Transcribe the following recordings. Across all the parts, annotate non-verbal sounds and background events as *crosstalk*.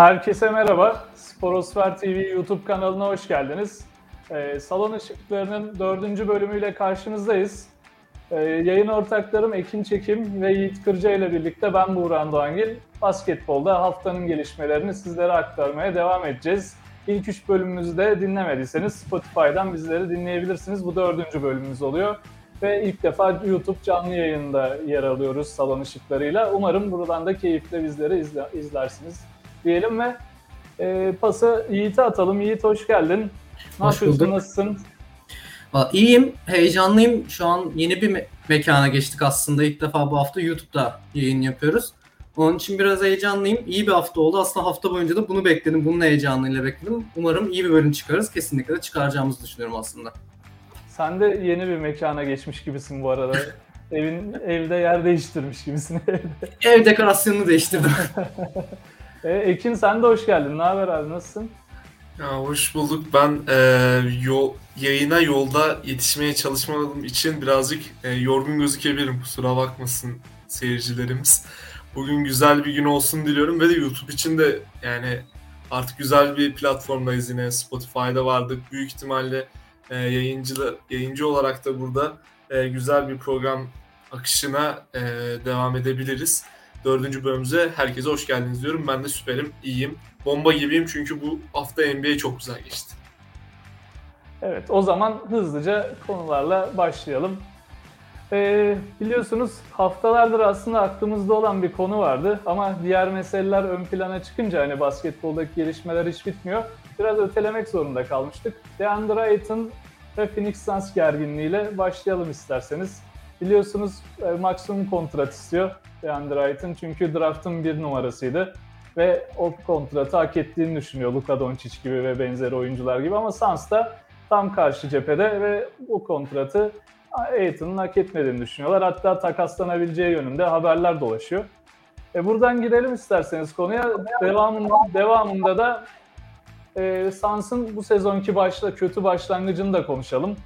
Herkese merhaba. Sporosfer TV YouTube kanalına hoş geldiniz. Ee, Salon Işıkları'nın dördüncü bölümüyle karşınızdayız. Ee, yayın ortaklarım Ekin Çekim ve Yiğit Kırca ile birlikte ben Buğran Doğangil. Basketbolda haftanın gelişmelerini sizlere aktarmaya devam edeceğiz. İlk üç bölümümüzü de dinlemediyseniz Spotify'dan bizleri dinleyebilirsiniz. Bu dördüncü bölümümüz oluyor. Ve ilk defa YouTube canlı yayında yer alıyoruz salon ışıklarıyla. Umarım buradan da keyifle bizleri izle, izlersiniz diyelim ve e, pası Yiğit'e atalım. Yiğit hoş geldin. Nasılsın? Valla İyiyim, heyecanlıyım. Şu an yeni bir me- mekana geçtik aslında. İlk defa bu hafta YouTube'da yayın yapıyoruz. Onun için biraz heyecanlıyım. İyi bir hafta oldu. Aslında hafta boyunca da bunu bekledim. Bunun heyecanıyla bekledim. Umarım iyi bir bölüm çıkarız. Kesinlikle de çıkaracağımızı düşünüyorum aslında. Sen de yeni bir mekana geçmiş gibisin bu arada. *laughs* Evin evde yer değiştirmiş gibisin. *laughs* Ev dekorasyonunu değiştirdim. *laughs* e, Ekin sen de hoş geldin. Ne haber abi nasılsın? Ya hoş bulduk. Ben e, yol, yayına yolda yetişmeye çalışmadığım için birazcık e, yorgun gözükebilirim. Kusura bakmasın seyircilerimiz. Bugün güzel bir gün olsun diliyorum ve de YouTube için de yani artık güzel bir platformdayız yine. Spotify'da vardık. Büyük ihtimalle e, yayıncı, yayıncı olarak da burada e, güzel bir program akışına e, devam edebiliriz. Dördüncü bölümümüze herkese hoş geldiniz diyorum. Ben de süperim, iyiyim. Bomba gibiyim çünkü bu hafta NBA çok güzel geçti. Evet o zaman hızlıca konularla başlayalım. Ee, biliyorsunuz haftalardır aslında aklımızda olan bir konu vardı ama diğer meseleler ön plana çıkınca hani basketboldaki gelişmeler hiç bitmiyor. Biraz ötelemek zorunda kalmıştık. DeAndre Ayton ve Phoenix Suns gerginliğiyle başlayalım isterseniz. Biliyorsunuz e, maksimum kontrat istiyor DeAndre Ayton çünkü draftın bir numarasıydı ve o kontratı hak ettiğini düşünüyor Luka Doncic gibi ve benzeri oyuncular gibi ama Suns da tam karşı cephede ve bu kontratı Aiton'un hak etmediğini düşünüyorlar. Hatta takaslanabileceği yönünde haberler dolaşıyor. E buradan girelim isterseniz konuya. Devamında, devamında da e, Suns'ın bu sezonki başla, kötü başlangıcını da konuşalım.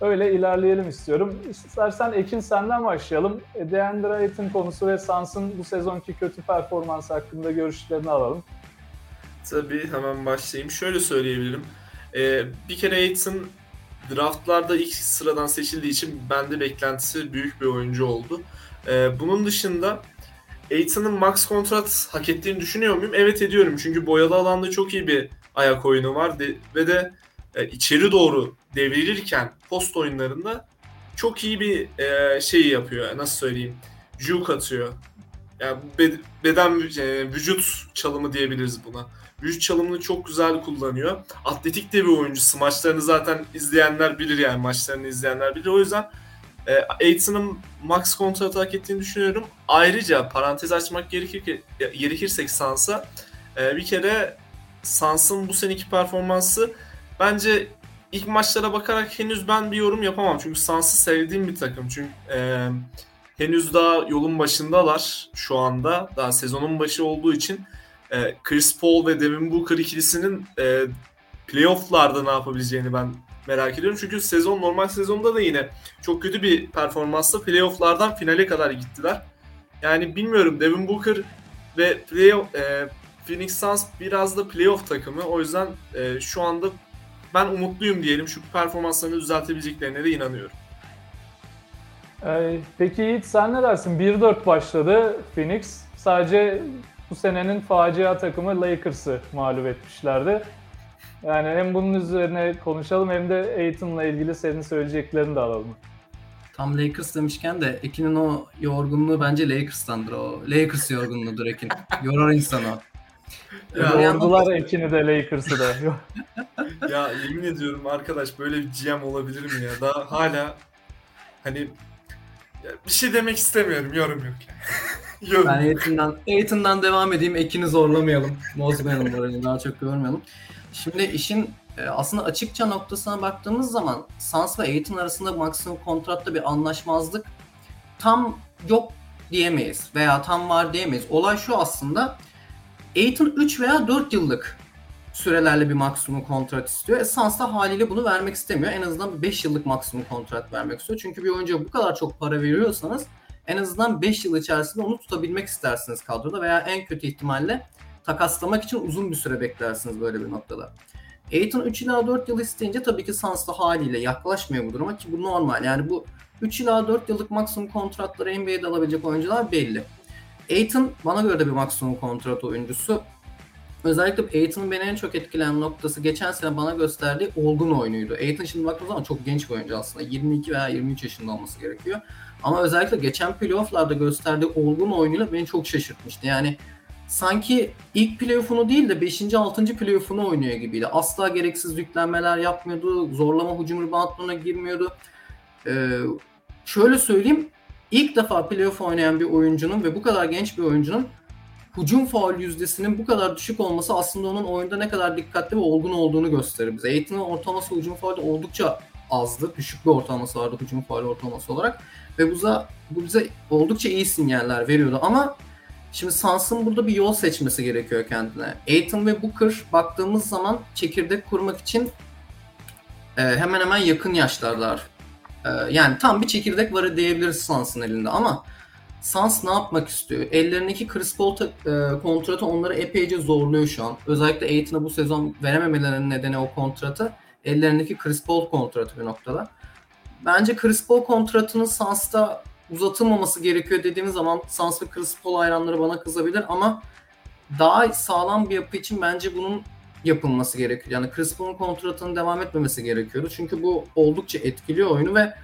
Öyle ilerleyelim istiyorum. İstersen Ekin senden başlayalım. E, DeAndre Ayton konusu ve Suns'ın bu sezonki kötü performansı hakkında görüşlerini alalım. Tabii hemen başlayayım. Şöyle söyleyebilirim. Ee, bir kere Aiton draftlarda ilk sıradan seçildiği için bende beklentisi büyük bir oyuncu oldu. Ee, bunun dışında Aiton'un max kontrat hak ettiğini düşünüyor muyum? Evet ediyorum. Çünkü boyalı alanda çok iyi bir ayak oyunu var ve de e, içeri doğru devrilirken post oyunlarında çok iyi bir e, şey yapıyor. Nasıl söyleyeyim? Juke atıyor. Yani bed- beden e, vücut çalımı diyebiliriz buna. Vücut çalımını çok güzel kullanıyor. Atletik de bir oyuncusu. Maçlarını zaten izleyenler bilir yani maçlarını izleyenler bilir. O yüzden e, Aiton'un max kontratı hak ettiğini düşünüyorum. Ayrıca parantez açmak gerekir, gerekirsek Sans'a e, bir kere Sans'ın bu seneki performansı bence ilk maçlara bakarak henüz ben bir yorum yapamam. Çünkü Suns'ı sevdiğim bir takım. Çünkü e, henüz daha yolun başındalar şu anda. Daha sezonun başı olduğu için e, Chris Paul ve Devin Booker ikilisinin e, playoff'larda ne yapabileceğini ben merak ediyorum. Çünkü sezon normal sezonda da yine çok kötü bir performansla playoff'lardan finale kadar gittiler. Yani bilmiyorum Devin Booker ve playoff, e, Phoenix Suns biraz da playoff takımı. O yüzden e, şu anda ben umutluyum diyelim. Şu performanslarını düzeltebileceklerine de inanıyorum. Ee, peki Yiğit sen ne dersin? 1-4 başladı Phoenix. Sadece bu senenin facia takımı Lakers'ı mağlup etmişlerdi. Yani hem bunun üzerine konuşalım hem de Aiton'la ilgili senin söyleyeceklerini de alalım. Tam Lakers demişken de Ekin'in o yorgunluğu bence Lakers'tandır o. Lakers yorgunluğudur Ekin. Yorar insanı o. Ya, Yordular Ekin'i de Lakers'ı da. *laughs* ya yemin ediyorum arkadaş böyle bir GM olabilir mi ya? Daha hala hani ya bir şey demek istemiyorum. Yorum yok yani. *laughs* yorum. Ben Aiton'dan, Aiton'dan devam edeyim. Ekin'i zorlamayalım. Bozmayalım orayı. Daha çok yormayalım. Şimdi işin e, aslında açıkça noktasına baktığımız zaman Suns ve Aiton arasında maksimum kontratta bir anlaşmazlık tam yok diyemeyiz veya tam var diyemeyiz. Olay şu aslında Aiton 3 veya 4 yıllık sürelerle bir maksimum kontrat istiyor. E Suns da haliyle bunu vermek istemiyor. En azından 5 yıllık maksimum kontrat vermek istiyor. Çünkü bir oyuncuya bu kadar çok para veriyorsanız en azından 5 yıl içerisinde onu tutabilmek istersiniz kadroda veya en kötü ihtimalle takaslamak için uzun bir süre beklersiniz böyle bir noktada. Aiton 3 ila 4 yıl isteyince tabii ki Suns da haliyle yaklaşmıyor bu duruma ki bu normal. Yani bu 3 ila 4 yıllık maksimum kontratları NBA'de alabilecek oyuncular belli. Aiton bana göre de bir maksimum kontrat oyuncusu. Özellikle Aiton'un beni en çok etkileyen noktası geçen sene bana gösterdiği olgun oyunuydu. Aiton şimdi baktığımız zaman çok genç bir oyuncu aslında. 22 veya 23 yaşında olması gerekiyor. Ama özellikle geçen playofflarda gösterdiği olgun oyunuyla beni çok şaşırtmıştı. Yani sanki ilk playoff'unu değil de 5. 6. playoff'unu oynuyor gibiydi. Asla gereksiz yüklenmeler yapmıyordu. Zorlama hücum reboundlarına girmiyordu. Ee, şöyle söyleyeyim. İlk defa playoff oynayan bir oyuncunun ve bu kadar genç bir oyuncunun hücum faul yüzdesinin bu kadar düşük olması aslında onun oyunda ne kadar dikkatli ve olgun olduğunu gösterir bize. Aiton'un ortalaması hücum faulü oldukça azdı. Düşük bir ortalaması vardı hücum faul ortalaması olarak. Ve bu, bu bize oldukça iyi sinyaller veriyordu. Ama şimdi Suns'ın burada bir yol seçmesi gerekiyor kendine. Aiton ve Booker baktığımız zaman çekirdek kurmak için e, hemen hemen yakın yaşlardalar. E, yani tam bir çekirdek var diyebiliriz Suns'ın elinde ama Suns ne yapmak istiyor? Ellerindeki Chris Paul e, kontratı onları epeyce zorluyor şu an. Özellikle Aiton'a bu sezon verememelerinin nedeni o kontratı. Ellerindeki Chris Paul kontratı bir noktada. Bence Chris Paul kontratının Suns'ta uzatılmaması gerekiyor dediğimiz zaman Suns ve Chris Paul hayranları bana kızabilir ama daha sağlam bir yapı için bence bunun yapılması gerekiyor. Yani Chris Paul'un kontratının devam etmemesi gerekiyordu. Çünkü bu oldukça etkiliyor oyunu ve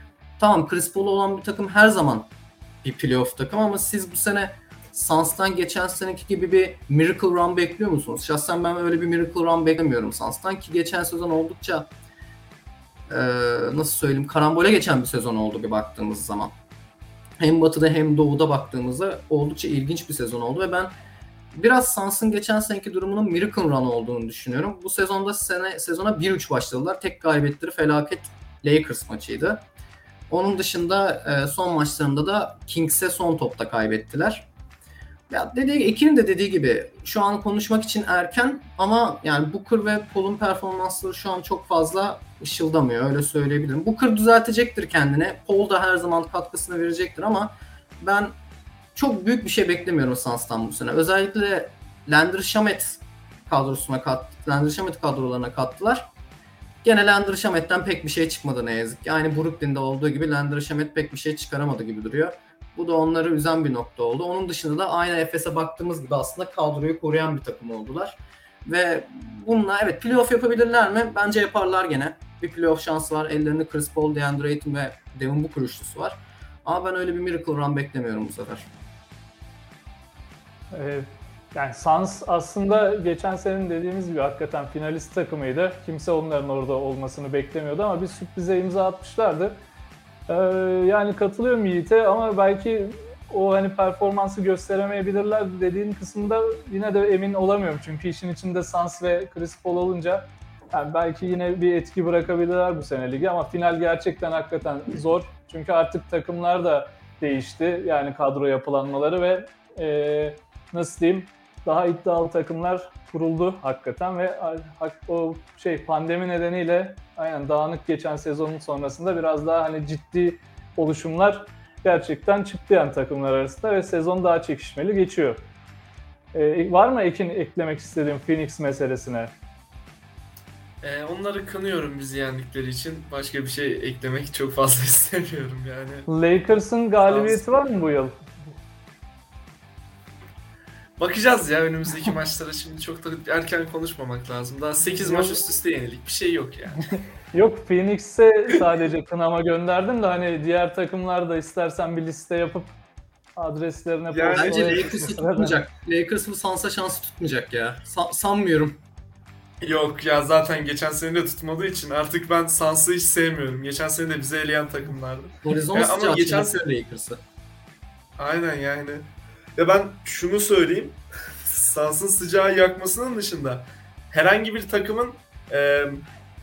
tamam Chris Paul olan bir takım her zaman bir playoff takım ama siz bu sene Suns'tan geçen seneki gibi bir miracle run bekliyor musunuz? Şahsen ben öyle bir miracle run beklemiyorum Suns'tan ki geçen sezon oldukça e, nasıl söyleyeyim karambole geçen bir sezon oldu bir baktığımız zaman. Hem batıda hem doğuda baktığımızda oldukça ilginç bir sezon oldu ve ben biraz Suns'ın geçen seneki durumunun miracle run olduğunu düşünüyorum. Bu sezonda sene sezona 1-3 başladılar. Tek galibiyetleri felaket Lakers maçıydı. Onun dışında e, son maçlarında da Kings'e son topta kaybettiler. Ya dediği Ekin'in de dediği gibi şu an konuşmak için erken ama yani Booker ve Paul'un performansları şu an çok fazla ışıldamıyor öyle söyleyebilirim. Booker düzeltecektir kendine. Paul da her zaman katkısını verecektir ama ben çok büyük bir şey beklemiyorum Suns'tan bu sene. Özellikle Lander Shamet kadrosuna kat, Lander Shamet kadrolarına kattılar. Gene Lander Shamet'ten pek bir şey çıkmadı ne yazık ki. Aynı Brooklyn'de olduğu gibi Lander Shamet pek bir şey çıkaramadı gibi duruyor. Bu da onları üzen bir nokta oldu. Onun dışında da aynı Efes'e baktığımız gibi aslında kadroyu koruyan bir takım oldular. Ve bununla evet playoff yapabilirler mi? Bence yaparlar gene. Bir playoff şansı var. Ellerinde Chris Paul, DeAndre Ayton ve Devin Booker üçlüsü var. Ama ben öyle bir miracle run beklemiyorum bu sefer. Ee, yani Suns aslında geçen senin dediğimiz gibi hakikaten finalist takımıydı. Kimse onların orada olmasını beklemiyordu ama bir sürprize imza atmışlardı. Ee, yani katılıyorum Yiğit'e ama belki o hani performansı gösteremeyebilirler dediğin kısımda yine de emin olamıyorum. Çünkü işin içinde Suns ve Chris Paul olunca yani belki yine bir etki bırakabilirler bu sene ligi ama final gerçekten hakikaten zor. Çünkü artık takımlar da değişti. Yani kadro yapılanmaları ve e, nasıl diyeyim daha iddialı takımlar kuruldu hakikaten ve o şey pandemi nedeniyle aynen dağınık geçen sezonun sonrasında biraz daha hani ciddi oluşumlar gerçekten çıktı yani takımlar arasında ve sezon daha çekişmeli geçiyor. Ee, var mı Ekin eklemek istediğim Phoenix meselesine? Ee, onları kınıyorum bizi yendikleri için. Başka bir şey eklemek çok fazla *laughs* istemiyorum yani. Lakers'ın galibiyeti var mı bu yıl? Bakacağız ya önümüzdeki maçlara şimdi çok da erken konuşmamak lazım. Daha 8 maç üst üste yenilik bir şey yok yani. *laughs* yok Phoenix'e sadece kınama gönderdim de hani diğer takımlar da istersen bir liste yapıp adreslerine yani Bence Lakers'ı tutmayacak. Lakers bu Suns'a şansı tutmayacak ya. Sa- sanmıyorum. Yok ya zaten geçen sene de tutmadığı için artık ben Suns'ı hiç sevmiyorum. Geçen sene de bize eleyen takımlardı. Horizon yani ama geçen sene Lakers'ı. Aynen yani. Ya ben şunu söyleyeyim. *laughs* Suns'ın sıcağı yakmasının dışında herhangi bir takımın e,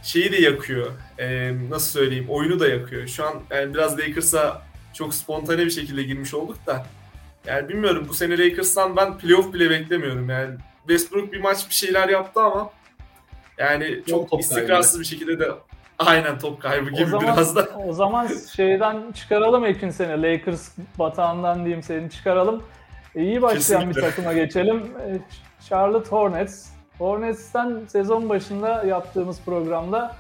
şeyi de yakıyor. E, nasıl söyleyeyim? Oyunu da yakıyor. Şu an yani biraz Lakers'a çok spontane bir şekilde girmiş olduk da. Yani bilmiyorum bu sene Lakers'tan ben playoff bile beklemiyorum. Yani Westbrook bir maç bir şeyler yaptı ama yani çok, çok istikrarsız kaybı. bir şekilde de aynen top kaybı gibi o zaman, biraz da. O zaman şeyden çıkaralım Ekin seni. Lakers batağından diyeyim seni çıkaralım. İyi başlayan Kesinlikle. bir takıma geçelim. Charlotte Hornets. Hornets'ten sezon başında yaptığımız programda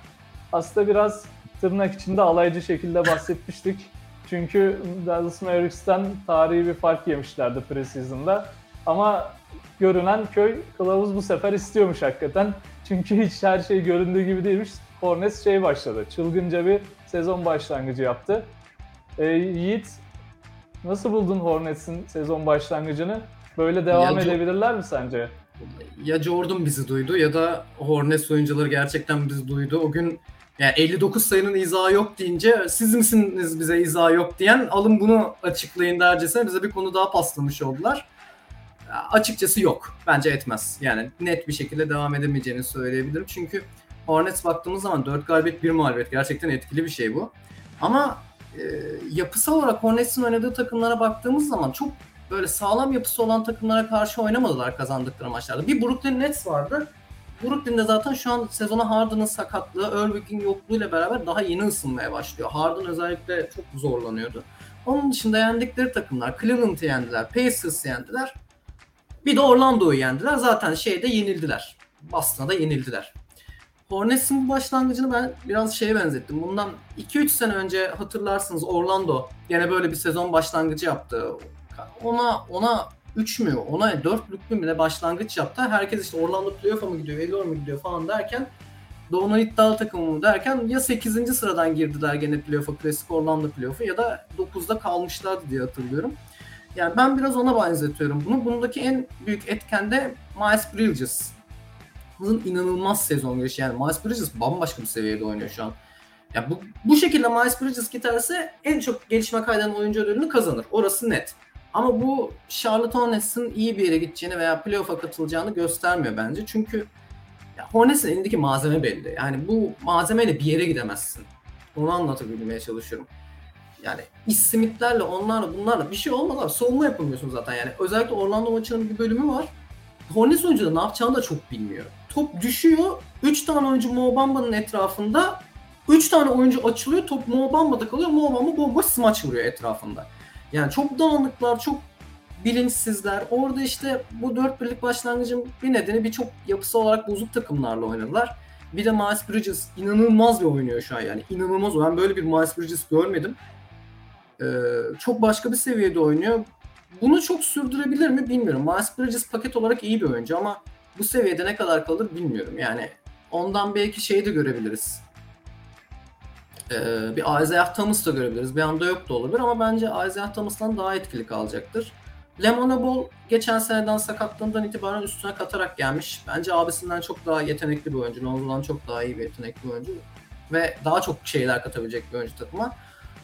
aslında biraz tırnak içinde alaycı şekilde bahsetmiştik. Çünkü Dallas Mavericks'ten tarihi bir fark yemişlerdi preseason'da. Ama görünen köy kılavuz bu sefer istiyormuş hakikaten. Çünkü hiç her şey göründüğü gibi değilmiş. Hornets şey başladı. Çılgınca bir sezon başlangıcı yaptı. Ee, Yiğit nasıl buldun Hornets'in sezon başlangıcını? Böyle devam Ya, edebilirler mi sence? Ya Jordan bizi duydu ya da Hornets oyuncuları gerçekten bizi duydu. O gün yani 59 sayının izahı yok deyince siz misiniz bize izahı yok diyen alın bunu açıklayın dercesine bize bir konu daha paslamış oldular. Açıkçası yok. Bence etmez. Yani net bir şekilde devam edemeyeceğini söyleyebilirim. Çünkü Hornets baktığımız zaman 4 galibiyet 1 mağlubiyet gerçekten etkili bir şey bu. Ama e, yapısal olarak Hornets'in oynadığı takımlara baktığımız zaman çok böyle sağlam yapısı olan takımlara karşı oynamadılar kazandıkları maçlarda. Bir Brooklyn Nets vardı. Brooklyn'de zaten şu an sezona Harden'ın sakatlığı, Irving'in yokluğuyla beraber daha yeni ısınmaya başlıyor. Harden özellikle çok zorlanıyordu. Onun dışında yendikleri takımlar Cleveland'ı yendiler, Pacers'ı yendiler. Bir de Orlando'yu yendiler. Zaten şeyde yenildiler. Boston'a da yenildiler. Hornets'in bu başlangıcını ben biraz şeye benzettim. Bundan 2-3 sene önce hatırlarsınız Orlando yine böyle bir sezon başlangıcı yaptı. Ona ona 3 mü, ona 4'lük mü ne başlangıç yaptı. Herkes işte Orlando playoff'a mı gidiyor, Elor mu gidiyor falan derken Doğu'nun iddialı takımı mı derken ya 8. sıradan girdiler gene playoff'a, klasik Orlando playoff'a ya da 9'da kalmışlardı diye hatırlıyorum. Yani ben biraz ona benzetiyorum bunu. Bundaki en büyük etken de Miles Bridges. Bunun inanılmaz sezon girişi. Yani Miles Bridges bambaşka bir seviyede oynuyor şu an. Ya bu, bu şekilde Miles Bridges giderse en çok gelişme kaydeden oyuncu ödülünü kazanır. Orası net. Ama bu Charlotte Hornets'in iyi bir yere gideceğini veya playoff'a katılacağını göstermiyor bence. Çünkü Hornets'in elindeki malzeme belli. Yani bu malzemeyle bir yere gidemezsin. Onu anlatabilmeye çalışıyorum. Yani İsmitlerle, onlarla, bunlarla bir şey olmaz abi. Savunma yapamıyorsun zaten yani. Özellikle Orlando maçının bir bölümü var. Hornets oyuncu da ne yapacağını da çok bilmiyor. Top düşüyor. 3 tane oyuncu Mo Bamba'nın etrafında. 3 tane oyuncu açılıyor. Top Mo Bamba'da kalıyor. Mo Bamba bomboş smaç vuruyor etrafında. Yani çok dağınıklar, çok bilinçsizler. Orada işte bu dört birlik başlangıcın bir nedeni birçok yapısı olarak bozuk takımlarla oynadılar. Bir de Miles Bridges inanılmaz bir oynuyor şu an yani. inanılmaz. Ben böyle bir Miles Bridges görmedim. Ee, çok başka bir seviyede oynuyor. Bunu çok sürdürebilir mi bilmiyorum. Miles Bridges paket olarak iyi bir oyuncu ama bu seviyede ne kadar kalır bilmiyorum. Yani ondan belki şeyi de görebiliriz. Ee, bir Isaiah Thomas da görebiliriz. Bir anda yok da olabilir ama bence Isaiah Thomas'tan daha etkili kalacaktır. Lemon Ball geçen seneden sakatlığından itibaren üstüne katarak gelmiş. Bence abisinden çok daha yetenekli bir oyuncu. Lonzo'dan çok daha iyi bir yetenekli bir oyuncu. Ve daha çok şeyler katabilecek bir oyuncu takıma.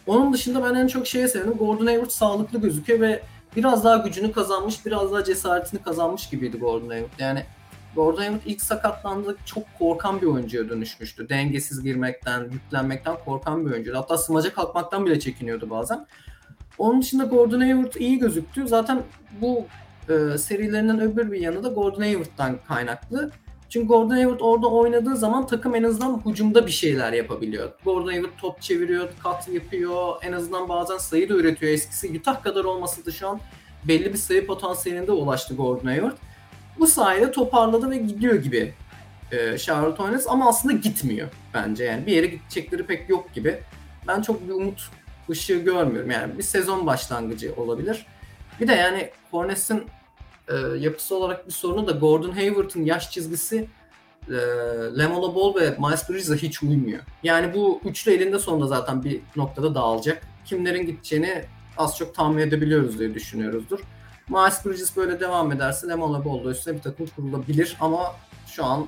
Onun dışında ben en çok şeye sevdim. Gordon Hayward sağlıklı gözüküyor ve biraz daha gücünü kazanmış, biraz daha cesaretini kazanmış gibiydi Gordon Hayward. Yani Gordon Hayward ilk sakatlandığı çok korkan bir oyuncuya dönüşmüştü. Dengesiz girmekten, yüklenmekten korkan bir oyuncuydu. Hatta smaca kalkmaktan bile çekiniyordu bazen. Onun dışında Gordon Hayward iyi gözüktü. Zaten bu e, serilerinin öbür bir yanı da Gordon Hayward'dan kaynaklı. Çünkü Gordon Hayward orada oynadığı zaman takım en azından hücumda bir şeyler yapabiliyor. Gordon Hayward top çeviriyor, kat yapıyor, en azından bazen sayı da üretiyor. Eskisi Utah kadar olmasa da şu an belli bir sayı potansiyelinde ulaştı Gordon Hayward. Bu sayede toparladı ve gidiyor gibi e, Charlotte Hornets ama aslında gitmiyor bence. Yani bir yere gidecekleri pek yok gibi. Ben çok bir umut ışığı görmüyorum. Yani bir sezon başlangıcı olabilir. Bir de yani Hornets'in e, yapısı olarak bir sorunu da Gordon Hayward'ın yaş çizgisi e, Lamelo Ball ve Miles Bridges'e hiç uymuyor. Yani bu üçlü elinde sonunda zaten bir noktada dağılacak. Kimlerin gideceğini az çok tahmin edebiliyoruz diye düşünüyoruzdur. Miles Bridges böyle devam ederse Lamelo Ball üstüne bir takım kurulabilir ama şu an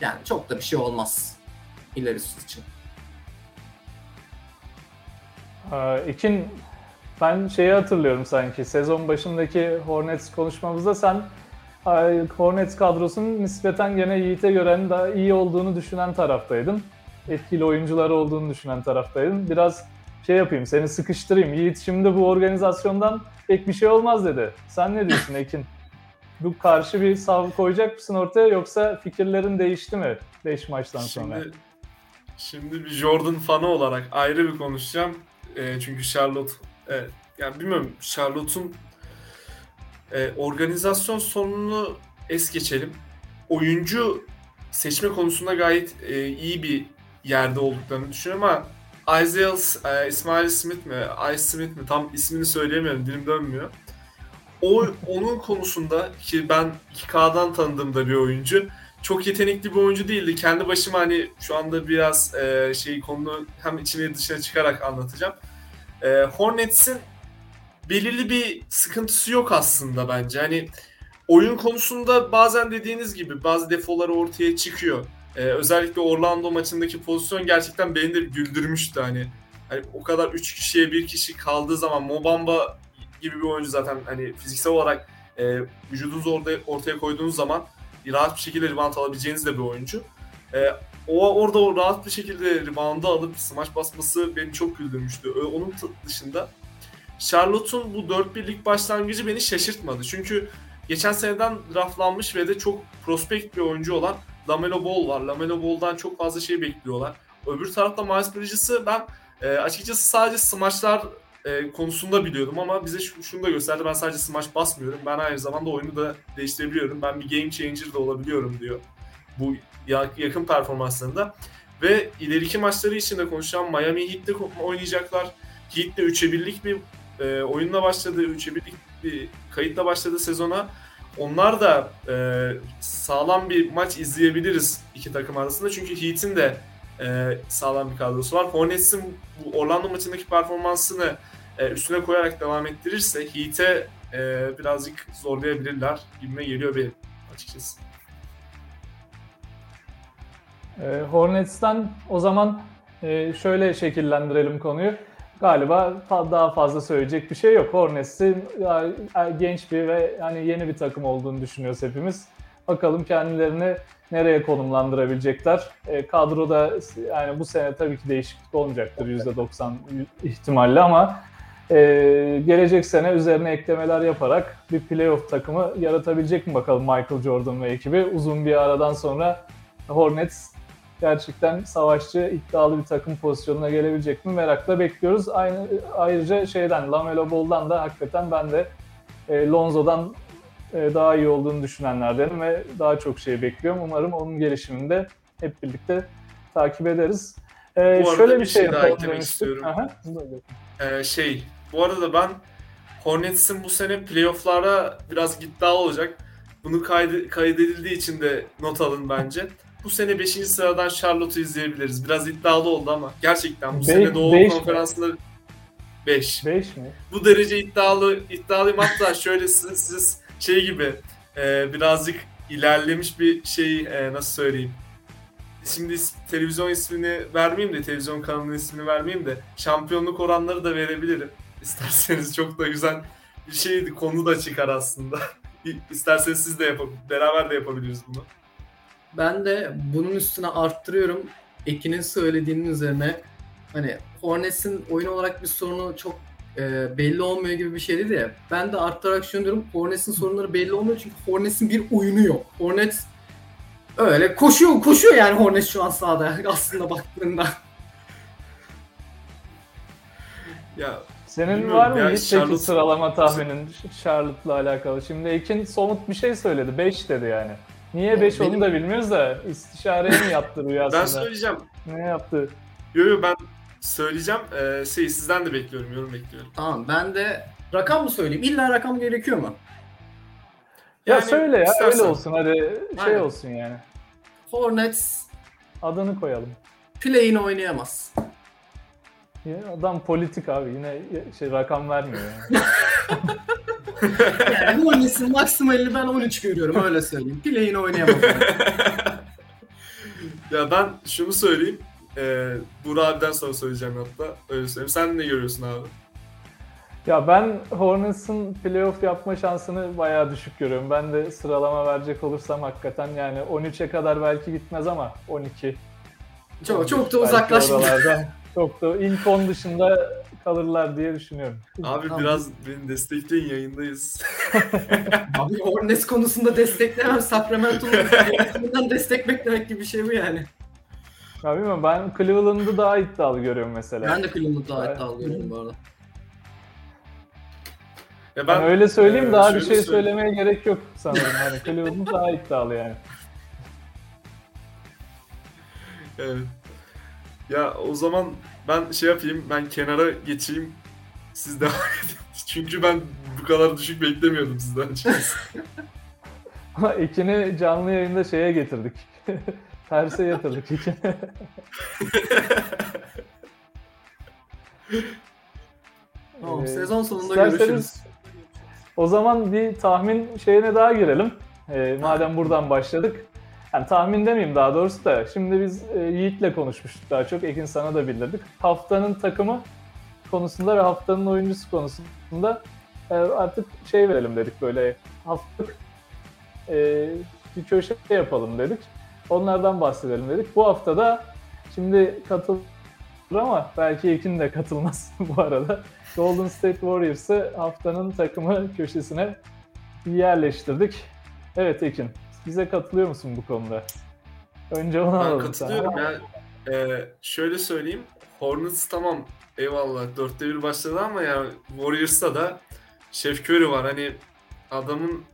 yani çok da bir şey olmaz ilerisi için. Ee, İkin ben şeyi hatırlıyorum sanki sezon başındaki Hornets konuşmamızda sen e, Hornets kadrosunun nispeten gene Yiğit'e göre daha iyi olduğunu düşünen taraftaydın. Etkili oyuncuları olduğunu düşünen taraftaydın. Biraz şey yapayım seni sıkıştırayım. Yiğit şimdi bu organizasyondan pek bir şey olmaz dedi. Sen ne diyorsun Ekin? Bu karşı bir sav koyacak mısın ortaya yoksa fikirlerin değişti mi 5 maçtan sonra? Şimdi, şimdi bir Jordan fanı olarak ayrı bir konuşacağım. E, çünkü Charlotte, e, yani bilmiyorum Charlotte'un e, organizasyon sorununu es geçelim. Oyuncu seçme konusunda gayet e, iyi bir yerde olduklarını düşünüyorum ama Isaiah e, İsmail Smith mi, Ice Smith mi tam ismini söyleyemiyorum dilim dönmüyor. O onun konusunda ki ben 2K'dan tanıdığım da bir oyuncu. Çok yetenekli bir oyuncu değildi. Kendi başıma hani şu anda biraz e, şey konu hem içine dışına çıkarak anlatacağım. E, Hornets'in belirli bir sıkıntısı yok aslında bence. Hani oyun konusunda bazen dediğiniz gibi bazı defoları ortaya çıkıyor. Ee, özellikle Orlando maçındaki pozisyon gerçekten beni de güldürmüştü hani. hani o kadar 3 kişiye bir kişi kaldığı zaman Mobamba gibi bir oyuncu zaten hani fiziksel olarak e, vücudunuzu orada ortaya koyduğunuz zaman rahat bir şekilde rebound alabileceğiniz de bir oyuncu. E, o orada o rahat bir şekilde rebound'ı alıp smaç basması beni çok güldürmüştü. Onun dışında Charlotte'un bu 4-1'lik başlangıcı beni şaşırtmadı. Çünkü geçen seneden draftlanmış ve de çok prospekt bir oyuncu olan Lamelo Ball var. Lamelo Ball'dan çok fazla şey bekliyorlar. Öbür tarafta Miles Bridges'ı ben e, açıkçası sadece smaçlar e, konusunda biliyordum ama bize şu- şunu da gösterdi. Ben sadece smaç basmıyorum. Ben aynı zamanda oyunu da değiştirebiliyorum. Ben bir game changer da olabiliyorum diyor. Bu ya- yakın performanslarında. Ve ileriki maçları için de konuşacağım. Miami Heat'te oynayacaklar. Heat'te 3'e 1'lik bir e, oyunla başladı. 3'e 1'lik bir kayıtla başladı sezona. Onlar da e, sağlam bir maç izleyebiliriz iki takım arasında. Çünkü Heat'in de e, sağlam bir kadrosu var. Hornets'in bu Orlando maçındaki performansını e, üstüne koyarak devam ettirirse Heat'e e, birazcık zorlayabilirler gibime geliyor benim açıkçası. Ee, Hornets'ten o zaman e, şöyle şekillendirelim konuyu. Galiba daha fazla söyleyecek bir şey yok. Hornets'in ya, genç bir ve yani yeni bir takım olduğunu düşünüyoruz hepimiz. Bakalım kendilerini nereye konumlandırabilecekler. E, kadroda yani bu sene tabii ki değişiklik olmayacaktır %90 ihtimalle ama e, gelecek sene üzerine eklemeler yaparak bir playoff takımı yaratabilecek mi bakalım Michael Jordan ve ekibi. Uzun bir aradan sonra Hornets gerçekten savaşçı, iddialı bir takım pozisyonuna gelebilecek mi merakla bekliyoruz. Aynı ayrıca şeyden Lamelo Ball'dan da hakikaten ben de e, Lonzo'dan e, daha iyi olduğunu düşünenlerdenim ve daha çok şey bekliyorum. Umarım onun gelişiminde hep birlikte takip ederiz. E, Bu arada şöyle bir şey şey daha eklemek istiyorum. Aha. Ee, şey, bu arada ben Hornets'in bu sene playoff'lara biraz iddialı olacak. Bunu kaydı, kaydedildiği için de not alın bence. *laughs* Bu sene 5. sıradan Charlotte'u izleyebiliriz. Biraz iddialı oldu ama gerçekten bu Be- sene Doğu beş? Konferansı'nda 5. 5 mi? Bu derece iddialı iddialıyım hatta *laughs* şöyle siz, siz şey gibi e, birazcık ilerlemiş bir şey e, nasıl söyleyeyim. Şimdi televizyon ismini vermeyeyim de televizyon kanalının ismini vermeyeyim de şampiyonluk oranları da verebilirim. İsterseniz *laughs* çok da güzel bir şeydi konu da çıkar aslında. *laughs* İsterseniz siz de yapabilir, beraber de yapabiliriz bunu. Ben de bunun üstüne arttırıyorum. Ekin'in söylediğinin üzerine hani Hornets'in oyun olarak bir sorunu çok e, belli olmuyor gibi bir şey dedi ya. Ben de arttırarak şunu diyorum. Hornets'in sorunları belli olmuyor çünkü Hornets'in bir oyunu yok. Hornets öyle koşuyor koşuyor yani Hornets şu an sahada *laughs* aslında baktığında. Ya Senin var mı ya, hiç Charlotte- sıralama tahminin Charlotte'la alakalı? Şimdi Ekin somut bir şey söyledi. 5 dedi yani. Niye Ya 5 benim- onu da bilmiyoruz da istişareye mi yaptı rüyasında? ben söyleyeceğim. Ne yaptı? Yo yo ben söyleyeceğim. Ee, şey sizden de bekliyorum, yorum bekliyorum. Tamam ben de rakam mı söyleyeyim? İlla rakam gerekiyor mu? Ya Yani söyle ya istersen. öyle olsun hadi şey Aynen. olsun yani. Hornets Adını koyalım. play'in oynayamaz. Ya adam politik abi yine şey rakam vermiyor yani. *laughs* Yani Hornets'in maksimalini ben 13 görüyorum öyle söyleyeyim. Play'in oynayamaz. *laughs* Ya ben şunu söyleyeyim. Ee, Burak abiden sonra söyleyeceğim hatta. Öyle söyleyeyim. Sen ne görüyorsun abi? Ya ben Hornets'ın playoff yapma şansını bayağı düşük görüyorum. Ben de sıralama verecek olursam hakikaten yani 13'e kadar belki gitmez ama 12. çok çok da uzaklaşmadı. Çok da ilk 10 dışında kalırlar diye düşünüyorum. Abi Tamam. biraz beni destekleyin yayındayız. *laughs* Abi Hornets konusunda desteklemem. Sacramento'nun destek beklemek gibi bir şey bu yani. Ya bilmiyorum ben Cleveland'ı daha iddialı görüyorum mesela. Ben de Cleveland'ı daha iddialı görüyorum bu arada. Ya Ben öyle söyleyeyim e, daha bir şey söyleyeyim. söylemeye gerek yok sanırım. Hani Cleveland daha iddialı yani. Evet. Ya o zaman ben şey yapayım, ben kenara geçeyim. Siz devam *laughs* edin. Çünkü ben bu kadar düşük beklemiyordum sizden açıkçası. *laughs* Ama ikini canlı yayında şeye getirdik. *laughs* Terse yatırdık ikini. Tamam, Ee, sezon sonunda isterseniz görüşürüz. O zaman bir tahmin şeyine daha girelim. Ee, madem buradan başladık. Yani tahmin demeyeyim daha doğrusu da. Şimdi biz e, Yiğit'le konuşmuştuk daha çok. Ekin sana da bildirdik. Haftanın takımı konusunda ve haftanın oyuncusu konusunda e, artık şey verelim dedik böyle haftalık e, bir köşe yapalım dedik. Onlardan bahsedelim dedik. Bu haftada şimdi katılır ama belki Ekin de katılmaz *laughs* bu arada. Golden State Warriors'ı haftanın takımı köşesine yerleştirdik. Evet Ekin, bize katılıyor musun bu konuda? Önce onu ben alalım. katılıyorum sana. ya. Ee, şöyle söyleyeyim. Hornets tamam eyvallah dörtte bir başladı ama ya Warriors'ta da Chef Curry var. Hani adamın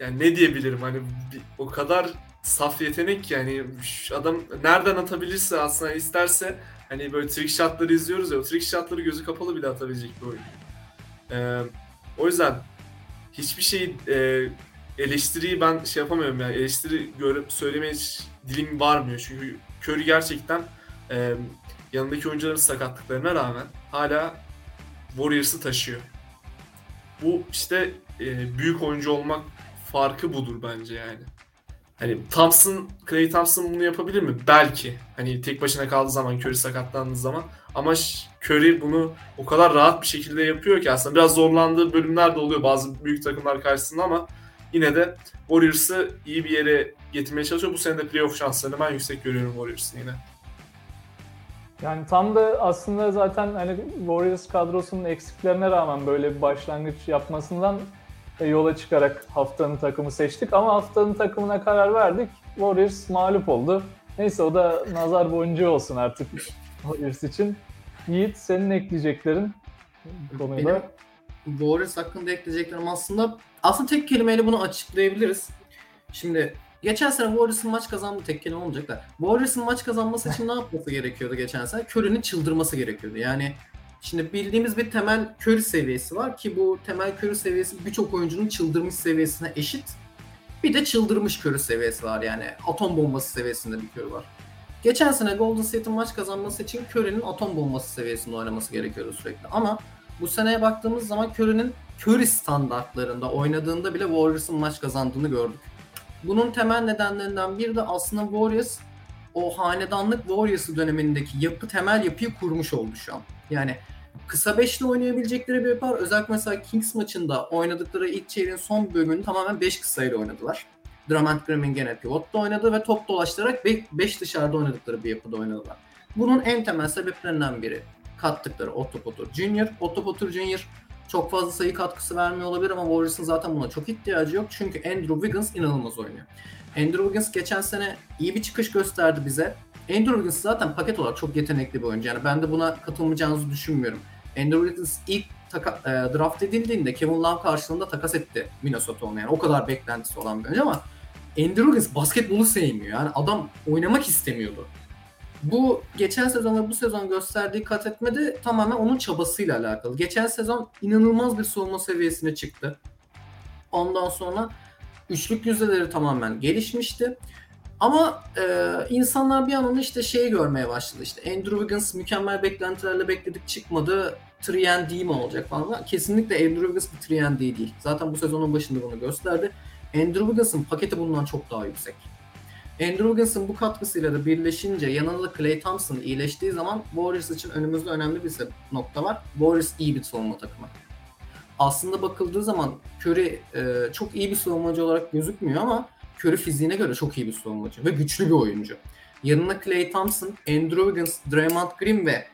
yani ne diyebilirim hani o kadar saf yetenek ki yani adam nereden atabilirse aslında isterse hani böyle trick shotları izliyoruz ya o trick shotları gözü kapalı bile atabilecek bir oyuncu. Ee, o yüzden hiçbir şey e, eleştiriyi ben şey yapamıyorum yani eleştiri görüp söylemeye dilim varmıyor çünkü Curry gerçekten e, yanındaki oyuncuların sakatlıklarına rağmen hala Warriors'ı taşıyor. Bu işte e, büyük oyuncu olmak farkı budur bence yani. Hani Thompson, Clay Thompson bunu yapabilir mi? Belki. Hani tek başına kaldığı zaman, Curry sakatlandığı zaman. Ama Curry bunu o kadar rahat bir şekilde yapıyor ki aslında biraz zorlandığı bölümler de oluyor bazı büyük takımlar karşısında ama yine de Warriors'ı iyi bir yere getirmeye çalışıyor. Bu sene de playoff şanslarını ben yüksek görüyorum Warriors'ın yine. Yani tam da aslında zaten hani Warriors kadrosunun eksiklerine rağmen böyle bir başlangıç yapmasından yola çıkarak haftanın takımı seçtik. Ama haftanın takımına karar verdik. Warriors mağlup oldu. Neyse o da nazar boncuğu olsun artık Warriors için. Yiğit senin ekleyeceklerin bu konuyla. Benim Warriors hakkında ekleyeceklerim aslında aslında tek kelimeyle bunu açıklayabiliriz. Şimdi geçen sene Warriors'ın maç kazandığı tek kelime olmayacak da Warriors'ın maç kazanması için ne yapması gerekiyordu geçen sene? Curry'nin çıldırması gerekiyordu. Yani şimdi bildiğimiz bir temel Curry seviyesi var ki bu temel Curry seviyesi birçok oyuncunun çıldırmış seviyesine eşit. Bir de çıldırmış Curry seviyesi var yani atom bombası seviyesinde bir Curry var. Geçen sene Golden State'in maç kazanması için Curry'nin atom bombası seviyesinde oynaması gerekiyordu sürekli. Ama bu seneye baktığımız zaman Curry'nin Curry standartlarında oynadığında bile Warriors'ın maç kazandığını gördük. Bunun temel nedenlerinden biri de aslında Warriors o hanedanlık Warriors dönemindeki yapı temel yapıyı kurmuş oldu şu an. Yani kısa beşli oynayabilecekleri bir yapı var. Özellikle mesela Kings maçında oynadıkları ilk çeyreğin son bölümünü tamamen 5 kısayla oynadılar. Drummond Green'in gene pivotta oynadı ve top dolaştırarak 5 dışarıda oynadıkları bir yapıda oynadılar. Bunun en temel sebeplerinden biri kattıkları Otto Porter Jr. Otto Porter Jr. çok fazla sayı katkısı vermiyor olabilir ama Warriors'ın zaten buna çok ihtiyacı yok. Çünkü Andrew Wiggins inanılmaz oynuyor. Andrew Wiggins geçen sene iyi bir çıkış gösterdi bize. Andrew Wiggins zaten paket olarak çok yetenekli bir oyuncu. Yani ben de buna katılmayacağınızı düşünmüyorum. Andrew Wiggins ilk taka, e, draft edildiğinde Kevin Love karşılığında takas etti Minnesota ona. Yani o kadar beklentisi olan bir oyuncu ama Andrew Wiggins basketbolu sevmiyor. Yani adam oynamak istemiyordu. Bu geçen sezon ve bu sezon gösterdiği kat etme de tamamen onun çabasıyla alakalı. Geçen sezon inanılmaz bir savunma seviyesine çıktı. Ondan sonra üçlük yüzdeleri tamamen gelişmişti. Ama e, insanlar bir an onu işte şeyi görmeye başladı. İşte Andrew Wiggins mükemmel beklentilerle bekledik çıkmadı. 3 mi olacak falan. Kesinlikle Andrew Wiggins bir 3 değil. Zaten bu sezonun başında bunu gösterdi. Andrew Wiggins'ın paketi bundan çok daha yüksek. Andrew Wiggins'ın bu katkısıyla da birleşince yanında Klay Thompson iyileştiği zaman Warriors için önümüzde önemli bir nokta var. Warriors iyi bir savunma takımı. Aslında bakıldığı zaman Curry e, çok iyi bir savunmacı olarak gözükmüyor ama Curry fiziğine göre çok iyi bir savunmacı ve güçlü bir oyuncu. Yanına Klay Thompson, Andrew Wiggins, Draymond Green ve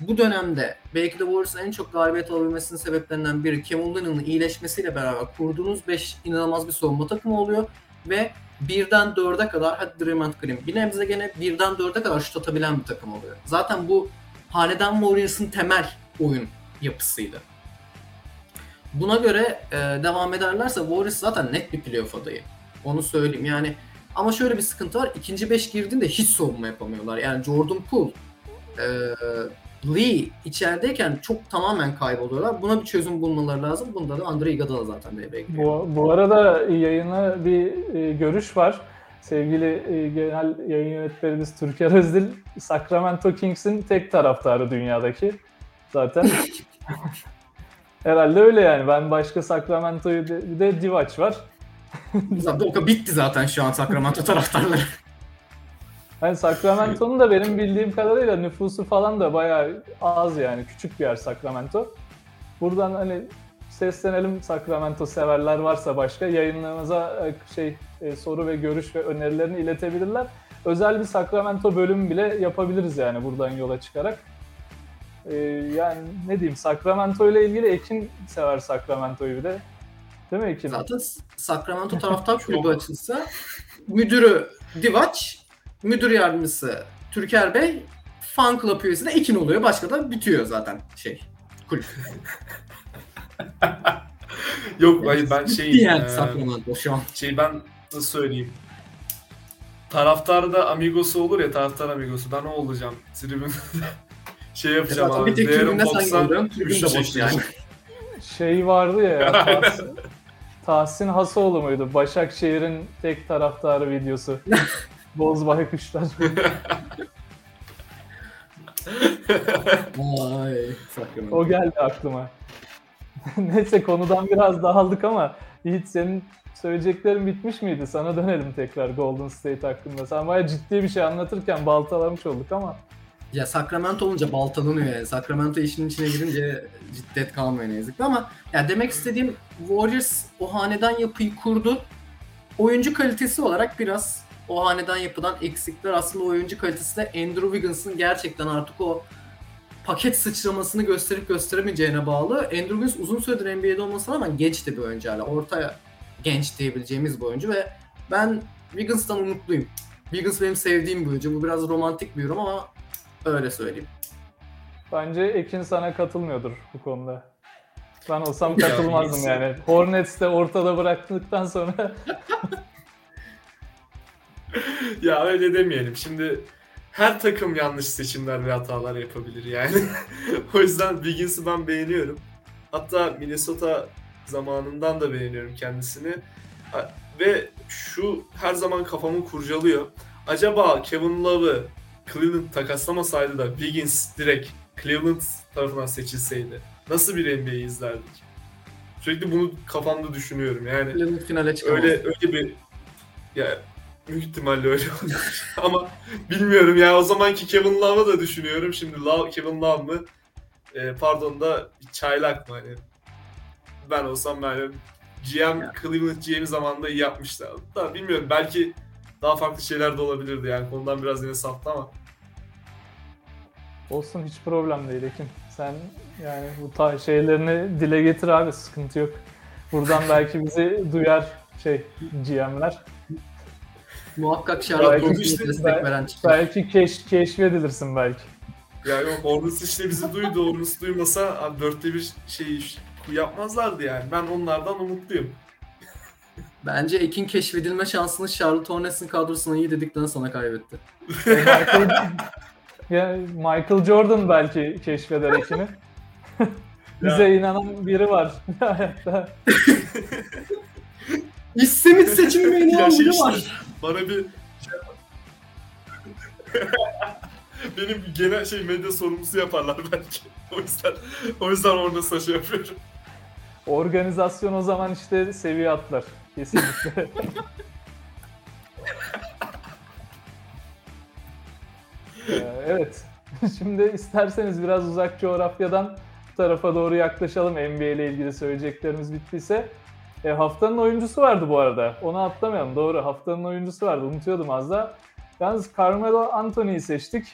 bu dönemde belki de Warriors'ın en çok galibiyet alabilmesinin sebeplerinden biri Kevin Looney'nin iyileşmesiyle beraber kurduğunuz 5 inanılmaz bir savunma takımı oluyor ve birden dörde kadar hadi Draymond Green bir nebze gene birden dörde kadar şut atabilen bir takım oluyor. Zaten bu hanedan Warriors'ın temel oyun yapısıydı. Buna göre e, devam ederlerse Warriors zaten net bir playoff adayı. Onu söyleyeyim yani. Ama şöyle bir sıkıntı var. İkinci beş girdiğinde hiç savunma yapamıyorlar. Yani Jordan Poole, e, Lee içerideyken çok tamamen kayboluyorlar. Buna bir çözüm bulmaları lazım. Bunda da Andre Iguodala zaten devreye giriyor. Bu, bu arada yayına bir e, görüş var. Sevgili e, genel yayın yönetmenimiz Türker Özdil, Sacramento Kings'in tek taraftarı dünyadaki. Zaten *laughs* herhalde öyle yani. Ben başka Sacramento'yu de, bir de Divac var. Zaten o bitti zaten şu an Sacramento taraftarları. *laughs* Yani Sacramento'nun da benim bildiğim kadarıyla nüfusu falan da bayağı az yani. Küçük bir yer Sacramento. Buradan hani seslenelim Sacramento severler varsa başka yayınlarımıza e, şey e, soru ve görüş ve önerilerini iletebilirler. Özel bir Sacramento bölümü bile yapabiliriz yani buradan yola çıkarak. E, yani ne diyeyim Sacramento ile ilgili Ekin sever Sacramento'yu bir de. Değil mi Ekin? Zaten Sacramento taraftar *laughs* kulübü açılsa müdürü Divac, müdür yardımcısı Türker Bey, fan club üyesi de Ekin oluyor. Başka da bitiyor zaten şey kulüp. *laughs* Yok hayır ben şey Diyen e, Sacramento şu an. şey ben nasıl söyleyeyim. Taraftarda amigosu olur ya taraftar amigosu. Ben o olacağım. Tribün *laughs* şey yapacağım Zaten abi. bir tek tribünde sen görüyorsun. Tribün de boş yani. Şey vardı ya, *laughs* Tahsin, Tahsin Hasoğlu muydu? Başakşehir'in tek taraftarı videosu. Bozbay kuşlar. *laughs* Vay o geldi aklıma. *laughs* Neyse konudan biraz dağıldık ama Yiğit senin söyleyeceklerin bitmiş miydi? Sana dönelim tekrar Golden State hakkında. Sen bayağı ciddi bir şey anlatırken baltalamış olduk ama. Ya Sacramento olunca baltalanıyor yani. Sacramento işin içine girince ciddiyet kalmıyor ne yazık ki ama ya demek istediğim Warriors o hanedan yapıyı kurdu. Oyuncu kalitesi olarak biraz o hanedan yapıdan eksikler. Aslında oyuncu kalitesi de Andrew Wiggins'ın gerçekten artık o paket sıçramasını gösterip gösteremeyeceğine bağlı. Andrew Wiggins uzun süredir NBA'de olmasına rağmen genç de bir oyuncu hala. Orta genç diyebileceğimiz bir oyuncu ve ben Wiggins'tan umutluyum. Wiggins benim sevdiğim bir oyuncu. Bu biraz romantik bir yorum ama öyle söyleyeyim. Bence Ekin sana katılmıyordur bu konuda. Ben olsam katılmazdım yani. Hornets de ortada bıraktıktan sonra *laughs* *laughs* ya öyle demeyelim. Şimdi her takım yanlış seçimler ve hatalar yapabilir yani. *laughs* o yüzden Wiggins'i ben beğeniyorum. Hatta Minnesota zamanından da beğeniyorum kendisini. Ve şu her zaman kafamı kurcalıyor. Acaba Kevin Love'ı Cleveland takaslamasaydı da Wiggins direkt Cleveland tarafından seçilseydi nasıl bir NBA izlerdik? Sürekli bunu kafamda düşünüyorum yani. Cleveland finale çıkamaz. Öyle öyle bir ya büyük ihtimalle öyle olur. *laughs* Ama bilmiyorum ya o zamanki Kevin Love'ı da düşünüyorum. Şimdi Love, Kevin Love mı? Ee, pardon da çaylak mı hani? Ben olsam ben GM Cleveland GM zamanında iyi yapmıştı. Da bilmiyorum belki daha farklı şeyler de olabilirdi yani konudan biraz yine saptı ama. olsun hiç problem değil Ekin. Sen yani bu tarz şeylerini dile getir abi sıkıntı yok. Buradan belki bizi duyar şey GM'ler. Muhakkak Belki konusunda işte- destek bel- veren çıkar. Belki keş, keşfedilirsin belki. Ya yok Hornets işte bizi duydu. Hornets duymasa abi dörtte bir şey yapmazlardı yani. Ben onlardan umutluyum. Bence Ekin keşfedilme şansını Charlotte Hornets'in kadrosuna iyi dedikten sonra kaybetti. *laughs* Michael, ya Michael Jordan belki keşfeder Ekin'i. *laughs* Bize inanan biri var hayatta. *laughs* İstemit Ya şey biri işte, var. Bana bir *laughs* benim genel şey medya sorumlusu yaparlar belki. *laughs* O yüzden o yüzden orada saçı yapıyorum. Organizasyon o zaman işte seviye atlar. Kesinlikle. *laughs* Ee, evet. Şimdi isterseniz biraz uzak coğrafyadan tarafa doğru yaklaşalım NBA ile ilgili söyleyeceklerimiz bittiyse. E, haftanın oyuncusu vardı bu arada. Onu atlamayalım. Doğru. Haftanın oyuncusu vardı. Unutuyordum az da. Yalnız Carmelo Anthony'yi seçtik.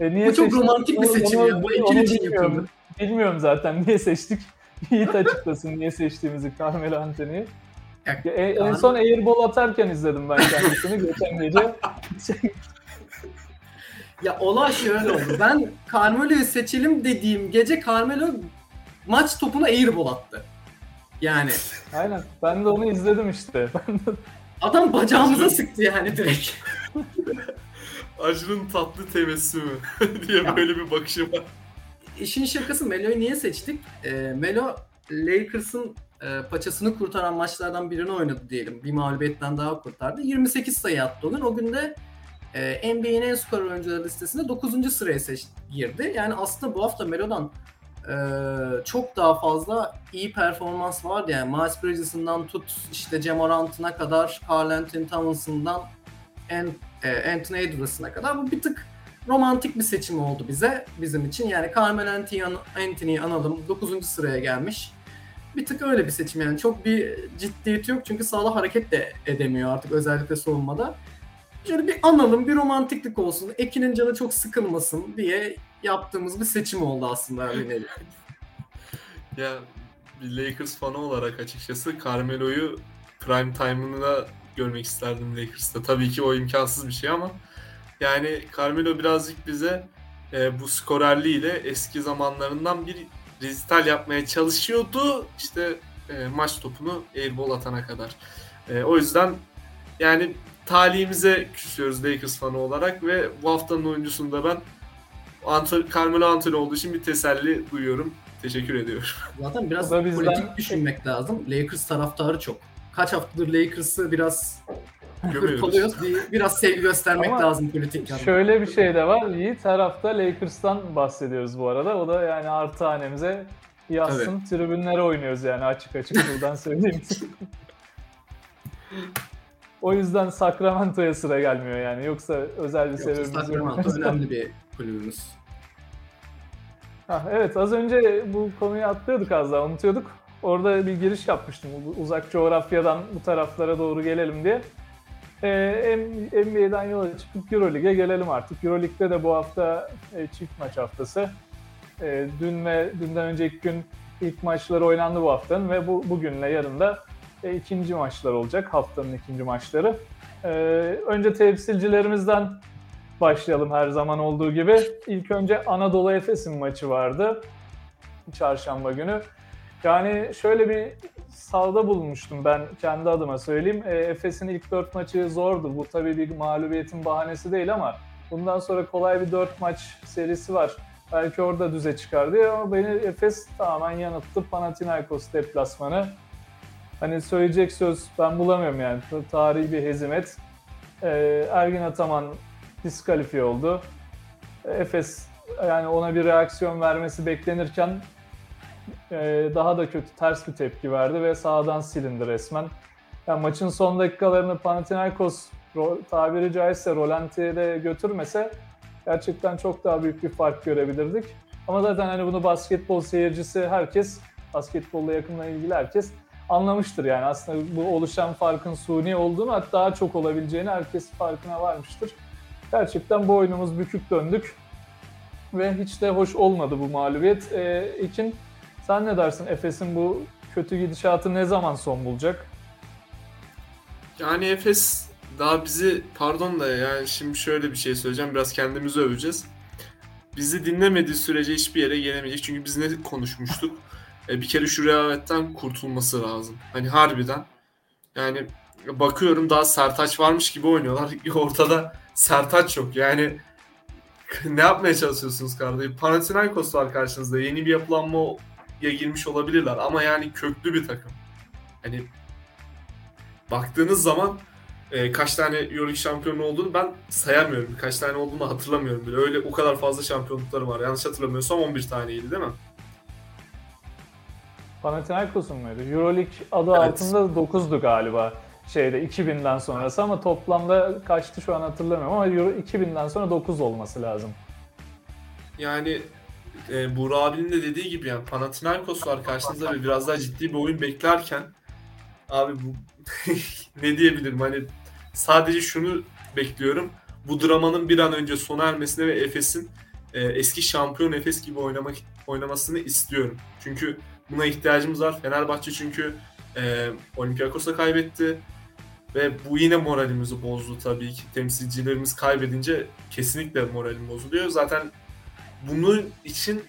E, niye Bu çok seçtik? romantik bir seçim onu- ya. Bu Ekin için bilmiyorum. yapıldı. Bilmiyorum zaten niye seçtik. *laughs* Yiğit açıklasın niye seçtiğimizi Carmelo Anthony'yi. Ya, e- en son Airball atarken izledim ben kendisini geçen gece. *laughs* Ya olay şöyle oldu. Ben Carmelo'yu seçelim dediğim gece Carmelo maç topuna airball attı. Yani Aynen. Ben de onu izledim işte. *laughs* Ben de- adam bacağımıza sıktı yani direkt. *laughs* Acının tatlı tebessümü *laughs* diye böyle bir bakışı var. İşin şakası Melo'yu niye seçtik? Ee, Melo Lakers'ın e, paçasını kurtaran maçlardan birini oynadı diyelim. Bir mağlubiyetten daha kurtardı. 28 sayı attı o gün. O gün de e, NBA'nin en skor oyuncuları listesinde 9. sıraya seç girdi. Yani aslında bu hafta Melo'dan e, çok daha fazla iyi performans vardı. Yani Miles Bridges'ından tut işte Jamorant'ına kadar Carl Anthony Towns'ından An- e, Anthony Edwards'ına kadar. Bu bir tık romantik bir seçim oldu bize, bizim için. Yani Anthony- Anthony'yi analım, 9. sıraya gelmiş. Bir tık öyle bir seçim yani. Çok bir ciddiyeti yok çünkü sahada hareket de edemiyor artık özellikle savunmada. Şöyle bir analım, bir romantiklik olsun, Ekin'in canı çok sıkılmasın diye yaptığımız bir seçim oldu aslında bir. *laughs* Ya bir Lakers fanı olarak açıkçası Carmelo'yu prime time'ında görmek isterdim Lakers'ta. Tabii ki o imkansız bir şey ama yani Carmelo birazcık bize e, bu skorerliğiyle eski zamanlarından bir rezital yapmaya çalışıyordu. İşte e, maç topunu airball atana kadar. E, o yüzden yani talihimize küsüyoruz Lakers fanı olarak ve bu haftanın oyuncusunda ben Anto- Carmelo Anthony olduğu için bir teselli duyuyorum. Teşekkür ediyorum. *laughs* Zaten biraz bizden- politik düşünmek lazım. Lakers taraftarı çok. Kaç haftadır Lakers'ı biraz Gömüyoruz. hırpalıyoruz. Bir, biraz sevgi göstermek Ama lazım politik yandan. Şöyle bir şey de var. Yiğit tarafta Lakers'tan bahsediyoruz bu arada. O da yani artı hanemize yazsın. Tribünlere oynuyoruz yani açık açık *laughs* buradan söyleyeyim. o yüzden Sacramento'ya sıra gelmiyor yani. Yoksa özel bir Yoksa sebebimiz yok. Sacramento önemli bir kulübümüz. Ha, evet az önce bu konuyu atlıyorduk az daha unutuyorduk. Orada bir giriş yapmıştım. Uzak coğrafyadan bu taraflara doğru gelelim diye. Ee, NBA'den yola çıkıp Euroleague'e gelelim artık. Euroleague'de de bu hafta e, çift maç haftası. E, dün ve dünden önceki gün ilk maçları oynandı bu haftanın ve bu bugünle yarın da e, ikinci maçlar olacak. Haftanın ikinci maçları. E, önce temsilcilerimizden başlayalım her zaman olduğu gibi. İlk önce Anadolu Efes'in maçı vardı. Çarşamba günü. Yani şöyle bir sahada bulunmuştum ben kendi adıma söyleyeyim. E, Efes'in ilk dört maçı zordu. Bu tabii bir mağlubiyetin bahanesi değil ama bundan sonra kolay bir dört maç serisi var. Belki orada düze çıkar diye ama beni Efes tamamen yanılttı. Panathinaikos deplasmanı. Hani söyleyecek söz ben bulamıyorum yani. Tarihi bir hezimet. E, Ergin Ataman diskalifiye oldu. Efes yani ona bir reaksiyon vermesi beklenirken e, daha da kötü ters bir tepki verdi ve sahadan silindi resmen. Yani maçın son dakikalarını Panathinaikos tabiri caizse rolantiye götürmese gerçekten çok daha büyük bir fark görebilirdik. Ama zaten hani bunu basketbol seyircisi herkes, basketbolla yakından ilgili herkes anlamıştır yani aslında bu oluşan farkın suni olduğunu hatta daha çok olabileceğini herkes farkına varmıştır. Gerçekten bu oyunumuz bükük döndük ve hiç de hoş olmadı bu mağlubiyet ee, için. Sen ne dersin Efes'in bu kötü gidişatı ne zaman son bulacak? Yani Efes daha bizi pardon da yani şimdi şöyle bir şey söyleyeceğim biraz kendimizi öveceğiz. Bizi dinlemediği sürece hiçbir yere gelemeyecek. Çünkü biz ne konuşmuştuk? *laughs* E, bir kere şu rehavetten kurtulması lazım. Hani harbiden. Yani bakıyorum daha Sertaç varmış gibi oynuyorlar. *laughs* Ortada Sertaç yok. Yani *laughs* ne yapmaya çalışıyorsunuz kardeşim? Panathinaikos var karşınızda. Yeni bir yapılanmaya girmiş olabilirler. Ama yani köklü bir takım. Hani baktığınız zaman e, kaç tane Euroleague şampiyonu olduğunu ben sayamıyorum. Kaç tane olduğunu hatırlamıyorum bile. Öyle o kadar fazla şampiyonlukları var. Yanlış hatırlamıyorsam 11 taneydi değil mi? Panathinaikos'un muydu? Euroleague adı Evet. altında 9'du galiba şeyde 2000'den sonrası ama toplamda kaçtı şu an hatırlamıyorum ama Euro 2000'den sonra 9 olması lazım. Yani e, Buğra abinin de dediği gibi yani Panathinaikos var karşınızda ve biraz daha ciddi bir oyun beklerken abi bu *laughs* ne diyebilirim hani sadece şunu bekliyorum. Bu dramanın bir an önce sona ermesine ve Efes'in e, eski şampiyon Efes gibi oynamak oynamasını istiyorum. Çünkü buna ihtiyacımız var. Fenerbahçe çünkü e, Olympiakos'a kaybetti ve bu yine moralimizi bozdu tabii ki. Temsilcilerimiz kaybedince kesinlikle moralim bozuluyor. Zaten bunun için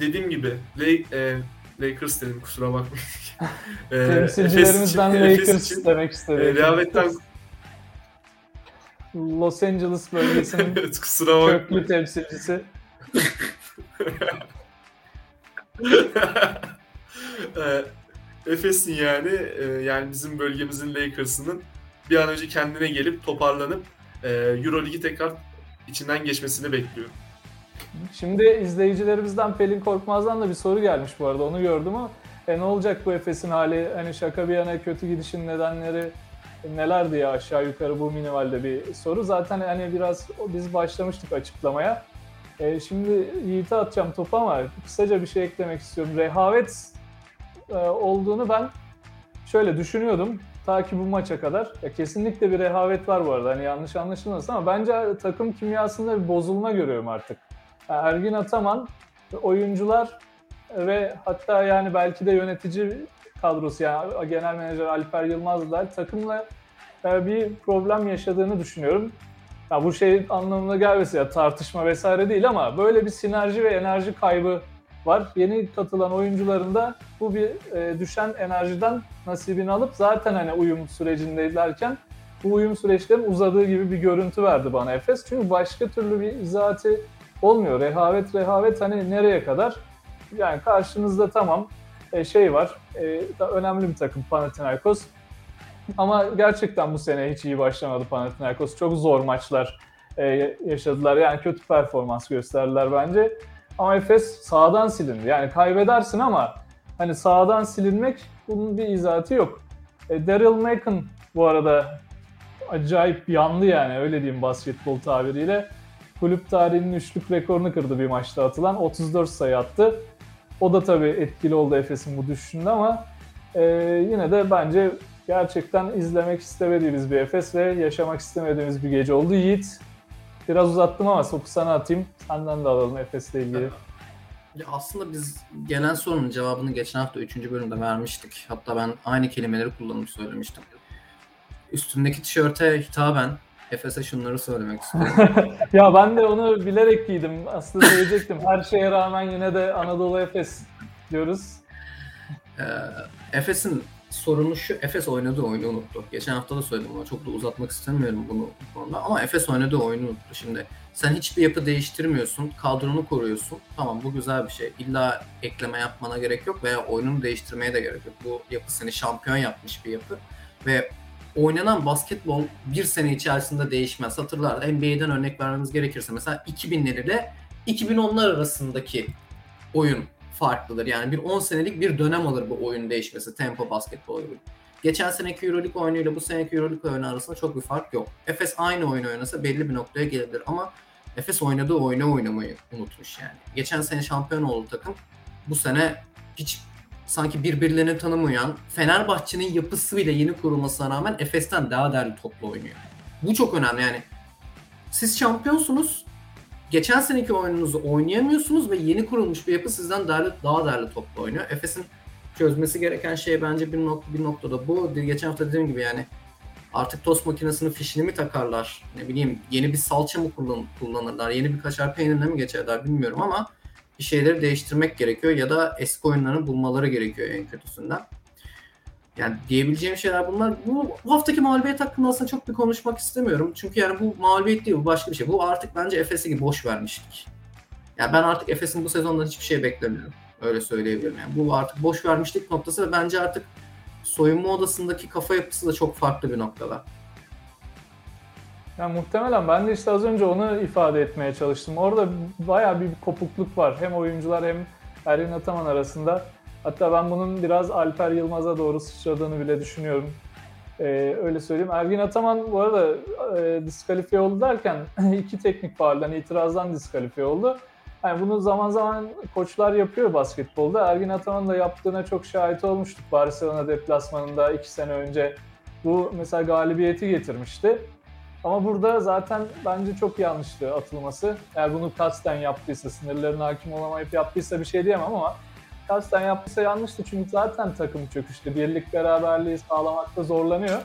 dediğim gibi Le- e, Lakers dedim kusura bakmayın. *laughs* Ee, Temsilcilerimizden Efes Lakers için, demek e, istedim. rehavetten Los Angeles bölgesinin *laughs* evet, kusura bakmayın. köklü temsilcisi. Ee, *laughs* Efes'in yani e, yani bizim bölgemizin Lakers'ının bir an önce kendine gelip toparlanıp e, Euroligi tekrar içinden geçmesini bekliyorum. Şimdi izleyicilerimizden Pelin Korkmaz'dan da bir soru gelmiş bu arada onu gördüm ama e, ne olacak bu Efes'in hali? Hani şaka bir yana kötü gidişin nedenleri neler diye aşağı yukarı bu minimalde bir soru. Zaten hani biraz biz başlamıştık açıklamaya. E, şimdi Yiğit'e atacağım topu ama kısaca bir şey eklemek istiyorum. Rehavet olduğunu ben şöyle düşünüyordum. Ta ki bu maça kadar. Ya kesinlikle bir rehavet var bu arada. Hani yanlış anlaşılmasın ama bence takım kimyasında bir bozulma görüyorum artık. Ergin Ataman, oyuncular ve hatta yani belki de yönetici kadrosu yani genel menajer Alper Yılmaz da takımla e, bir problem yaşadığını düşünüyorum. Ya bu şey anlamına gelmesin ya tartışma vesaire değil ama böyle bir sinerji ve enerji kaybı var. Yeni katılan oyuncuların da bu bir e, düşen enerjiden nasibini alıp zaten hani uyum sürecindeylerken bu uyum süreçlerinin uzadığı gibi bir görüntü verdi bana Efes. Çünkü başka türlü bir izahatı olmuyor. Rehavet rehavet hani nereye kadar? Yani karşınızda tamam e, şey var. E, da önemli bir takım Panathinaikos. Ama gerçekten bu sene hiç iyi başlamadı Panathinaikos. Çok zor maçlar e, yaşadılar. Yani kötü performans gösterdiler bence. Ama Efes sağdan silindi. Yani kaybedersin ama hani sağdan silinmek bunun bir izahatı yok. E, Daryl Macon bu arada acayip yandı yani öyle diyeyim basketbol tabiriyle. Kulüp tarihinin üçlük rekorunu kırdı bir maçta atılan. 34 sayı attı. O da tabii etkili oldu Efes'in bu düşüşünde ama e, yine de bence gerçekten izlemek istemediğimiz bir Efes ve yaşamak istemediğimiz bir gece oldu. Yiğit, biraz uzattım ama topu sana atayım. Senden de alalım Efes'le ilgili. Ya aslında biz gelen sorunun cevabını geçen hafta 3. bölümde vermiştik. Hatta ben aynı kelimeleri kullanıp söylemiştim. Üstümdeki tişörte hitaben Efes'e şunları söylemek istiyorum. *laughs* ya ben de onu bilerek giydim. Aslında diyecektim. Her şeye rağmen yine de Anadolu Efes diyoruz. Ee, Efes'in sorunu şu, Efes oynadığı oyunu unuttu. Geçen hafta da söyledim ama çok da uzatmak istemiyorum bunu bu konuda. Ama Efes oynadığı oyunu unuttu. Şimdi sen hiçbir yapı değiştirmiyorsun, kadronu koruyorsun. Tamam bu güzel bir şey. İlla ekleme yapmana gerek yok veya oyununu değiştirmeye de gerek yok. Bu yapı seni şampiyon yapmış bir yapı. Ve oynanan basketbol bir sene içerisinde değişmez. Hatırlar NBA'den örnek vermemiz gerekirse mesela 2000'ler ile 2010'lar arasındaki oyun farklıdır. Yani bir 10 senelik bir dönem alır bu oyun değişmesi tempo basketbol gibi. Geçen seneki Euroleague oyunuyla bu seneki Euroleague oyunu arasında çok bir fark yok. Efes aynı oyunu oynasa belli bir noktaya gelebilir ama Efes oynadığı oyunu oynamayı unutmuş yani. Geçen sene şampiyon oldu takım. Bu sene hiç sanki birbirlerini tanımayan Fenerbahçe'nin yapısı bile yeni kurulmasına rağmen Efes'ten daha değerli toplu oynuyor. Bu çok önemli yani. Siz şampiyonsunuz. Geçen seneki oyununuzu oynayamıyorsunuz ve yeni kurulmuş bir yapı sizden değerli, daha değerli toplu oynuyor. Efes'in çözmesi gereken şey bence bir, nok- bir noktada bu. Geçen hafta dediğim gibi yani artık tost makinesinin fişini mi takarlar? Ne bileyim yeni bir salça mı kullan- kullanırlar? Yeni bir kaşar peynirine mi geçerler bilmiyorum ama bir şeyleri değiştirmek gerekiyor ya da eski oyunlarını bulmaları gerekiyor en kötüsünden. Yani diyebileceğim şeyler bunlar. Bu, bu haftaki mağlubiyet hakkında aslında çok bir konuşmak istemiyorum. Çünkü yani bu mağlubiyet değil, bu başka bir şey. Bu artık bence Efes'i boş vermiştik. Yani ben artık Efes'in bu sezondan hiçbir şey beklemiyorum. Öyle söyleyebilirim. Yani bu artık boş vermişlik noktası ve bence artık soyunma odasındaki kafa yapısı da çok farklı bir noktada. Yani muhtemelen ben de işte az önce onu ifade etmeye çalıştım. Orada bayağı bir kopukluk var. Hem oyuncular hem Ergin Ataman arasında. Hatta ben bunun biraz Alper Yılmaz'a doğru sıçradığını bile düşünüyorum. Ee, öyle söyleyeyim. Ergin Ataman bu arada e, diskalifiye oldu derken *laughs* iki teknik faulden, itirazdan diskalifiye oldu. Yani bunu zaman zaman koçlar yapıyor basketbolda. Ergin Ataman da yaptığına çok şahit olmuştuk Barcelona deplasmanında iki sene önce. Bu mesela galibiyeti getirmişti. Ama burada zaten bence çok yanlıştı atılması. Eğer bunu kasten yaptıysa, sınırlarına hakim olamayıp yaptıysa bir şey diyemem ama kasten yaptıysa yanlıştı. Çünkü zaten takım çöküştü. Birlik beraberliği sağlamakta zorlanıyor.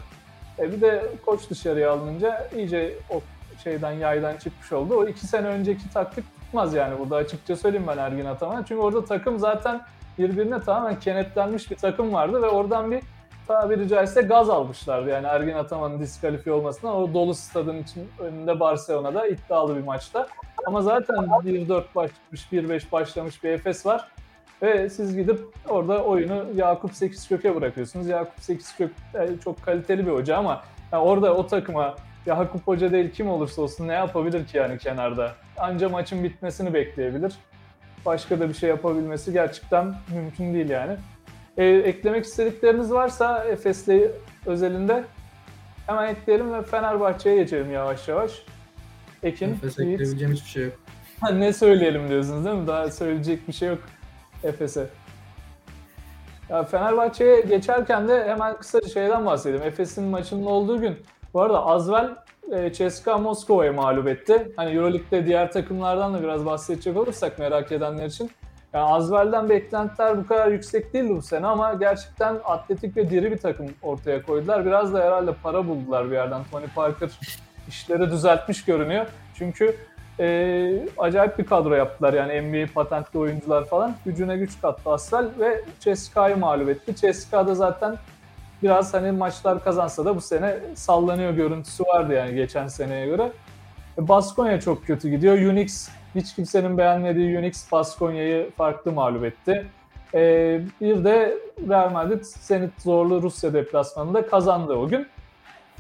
E bir de koç dışarıya alınınca iyice o şeyden yaydan çıkmış oldu. O iki sene önceki taktik tutmaz yani burada açıkça söyleyeyim ben Ergin Ataman'a. Çünkü orada takım zaten birbirine tamamen kenetlenmiş bir takım vardı ve oradan bir tabiri caizse gaz almışlardı. Yani Ergin Ataman'ın diskalifiye olmasına o dolu stadın için önünde Barcelona'da iddialı bir maçta. Ama zaten 1-4 başlamış, 1-5 başlamış bir Efes var. Ve siz gidip orada oyunu Yakup Sekizkök'e bırakıyorsunuz. Yakup Sekizkök e, çok kaliteli bir hoca ama yani orada o takıma Yakup Hoca değil kim olursa olsun ne yapabilir ki yani kenarda? Anca maçın bitmesini bekleyebilir. Başka da bir şey yapabilmesi gerçekten mümkün değil yani. E, eklemek istedikleriniz varsa Efes'le özelinde hemen ekleyelim ve Fenerbahçe'ye geçelim yavaş yavaş. Ekin, Yiğit. ekleyebileceğim hiçbir şey yok. Ne söyleyelim diyorsunuz değil mi? Daha söyleyecek bir şey yok Efes'e. Ya Fenerbahçe'ye geçerken de hemen kısaca şeyden bahsedeyim. Efes'in maçının olduğu gün bu arada Azvel e, CSKA Moskova'yı mağlup etti. Hani Euroleague'de diğer takımlardan da biraz bahsedecek olursak merak edenler için. Yani Azvel'den beklentiler bu kadar yüksek değildi bu sene ama gerçekten atletik ve diri bir takım ortaya koydular. Biraz da herhalde para buldular bir yerden. Tony Parker işleri düzeltmiş görünüyor. Çünkü e, acayip bir kadro yaptılar yani NBA patentli oyuncular falan. Gücüne güç kattı Asvel ve CSKA'yı mağlup etti. CSKA'da zaten biraz hani maçlar kazansa da bu sene sallanıyor görüntüsü vardı yani geçen seneye göre. E, Baskonya çok kötü gidiyor. Unix hiç kimsenin beğenmediği Unix Baskonya'yı farklı mağlup etti. E, bir de Real Madrid Zenit zorlu Rusya deplasmanında kazandı o gün.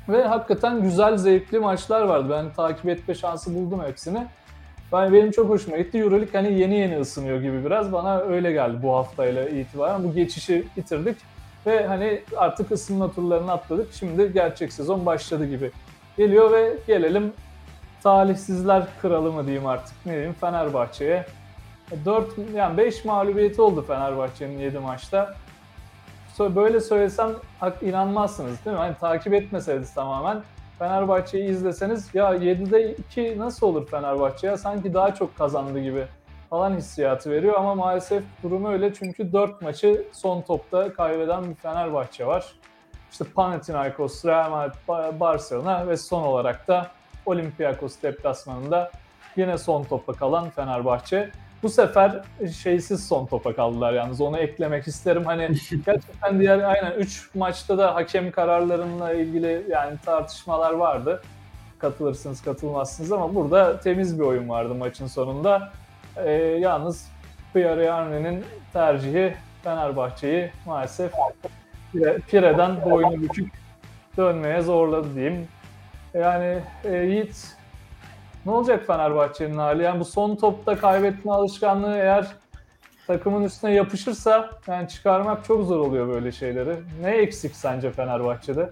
Ve hakikaten güzel, zevkli maçlar vardı. Ben takip etme şansı buldum hepsini. Ben benim çok hoşuma gitti. Euroleague hani yeni yeni ısınıyor gibi biraz. Bana öyle geldi bu haftayla itibaren. Bu geçişi bitirdik ve hani artık ısınma turlarını atladık. Şimdi gerçek sezon başladı gibi geliyor ve gelelim talihsizler kralı mı diyeyim artık ne diyeyim Fenerbahçe'ye. 4 yani 5 mağlubiyeti oldu Fenerbahçe'nin 7 maçta. Böyle söylesem inanmazsınız değil mi? Hani takip etmeseniz tamamen Fenerbahçe'yi izleseniz ya 7'de 2 nasıl olur Fenerbahçe ya sanki daha çok kazandı gibi falan hissiyatı veriyor ama maalesef durumu öyle çünkü 4 maçı son topta kaybeden bir Fenerbahçe var. İşte Panathinaikos, Real Madrid, Ba- Barcelona ve son olarak da Olympiakos deplasmanında yine son topa kalan Fenerbahçe. Bu sefer şeysiz son topa kaldılar yalnız onu eklemek isterim. Hani *laughs* gerçekten diğer aynen 3 maçta da hakem kararlarıyla ilgili yani tartışmalar vardı. Katılırsınız katılmazsınız ama burada temiz bir oyun vardı maçın sonunda. Ee, yalnız Pierre tercihi Fenerbahçe'yi maalesef Pire- Pire'den boynu bükük dönmeye zorladı diyeyim. Yani e, Yiğit ne olacak Fenerbahçe'nin hali? Yani bu son topta kaybetme alışkanlığı eğer takımın üstüne yapışırsa yani çıkarmak çok zor oluyor böyle şeyleri. Ne eksik sence Fenerbahçe'de?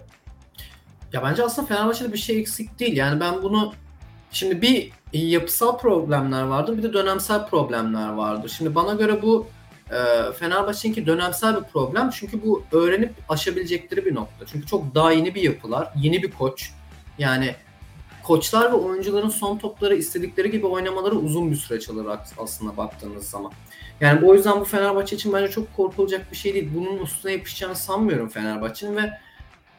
Ya bence aslında Fenerbahçe'de bir şey eksik değil. Yani ben bunu şimdi bir yapısal problemler vardır bir de dönemsel problemler vardır. Şimdi bana göre bu e, Fenerbahçe'ninki dönemsel bir problem. Çünkü bu öğrenip aşabilecekleri bir nokta. Çünkü çok daha yeni bir yapılar, yeni bir koç. Yani koçlar ve oyuncuların son topları istedikleri gibi oynamaları uzun bir süreç alır aslında baktığınız zaman. Yani bu yüzden bu Fenerbahçe için bence çok korkulacak bir şey değil. Bunun üstüne yapışacağını sanmıyorum Fenerbahçe'nin ve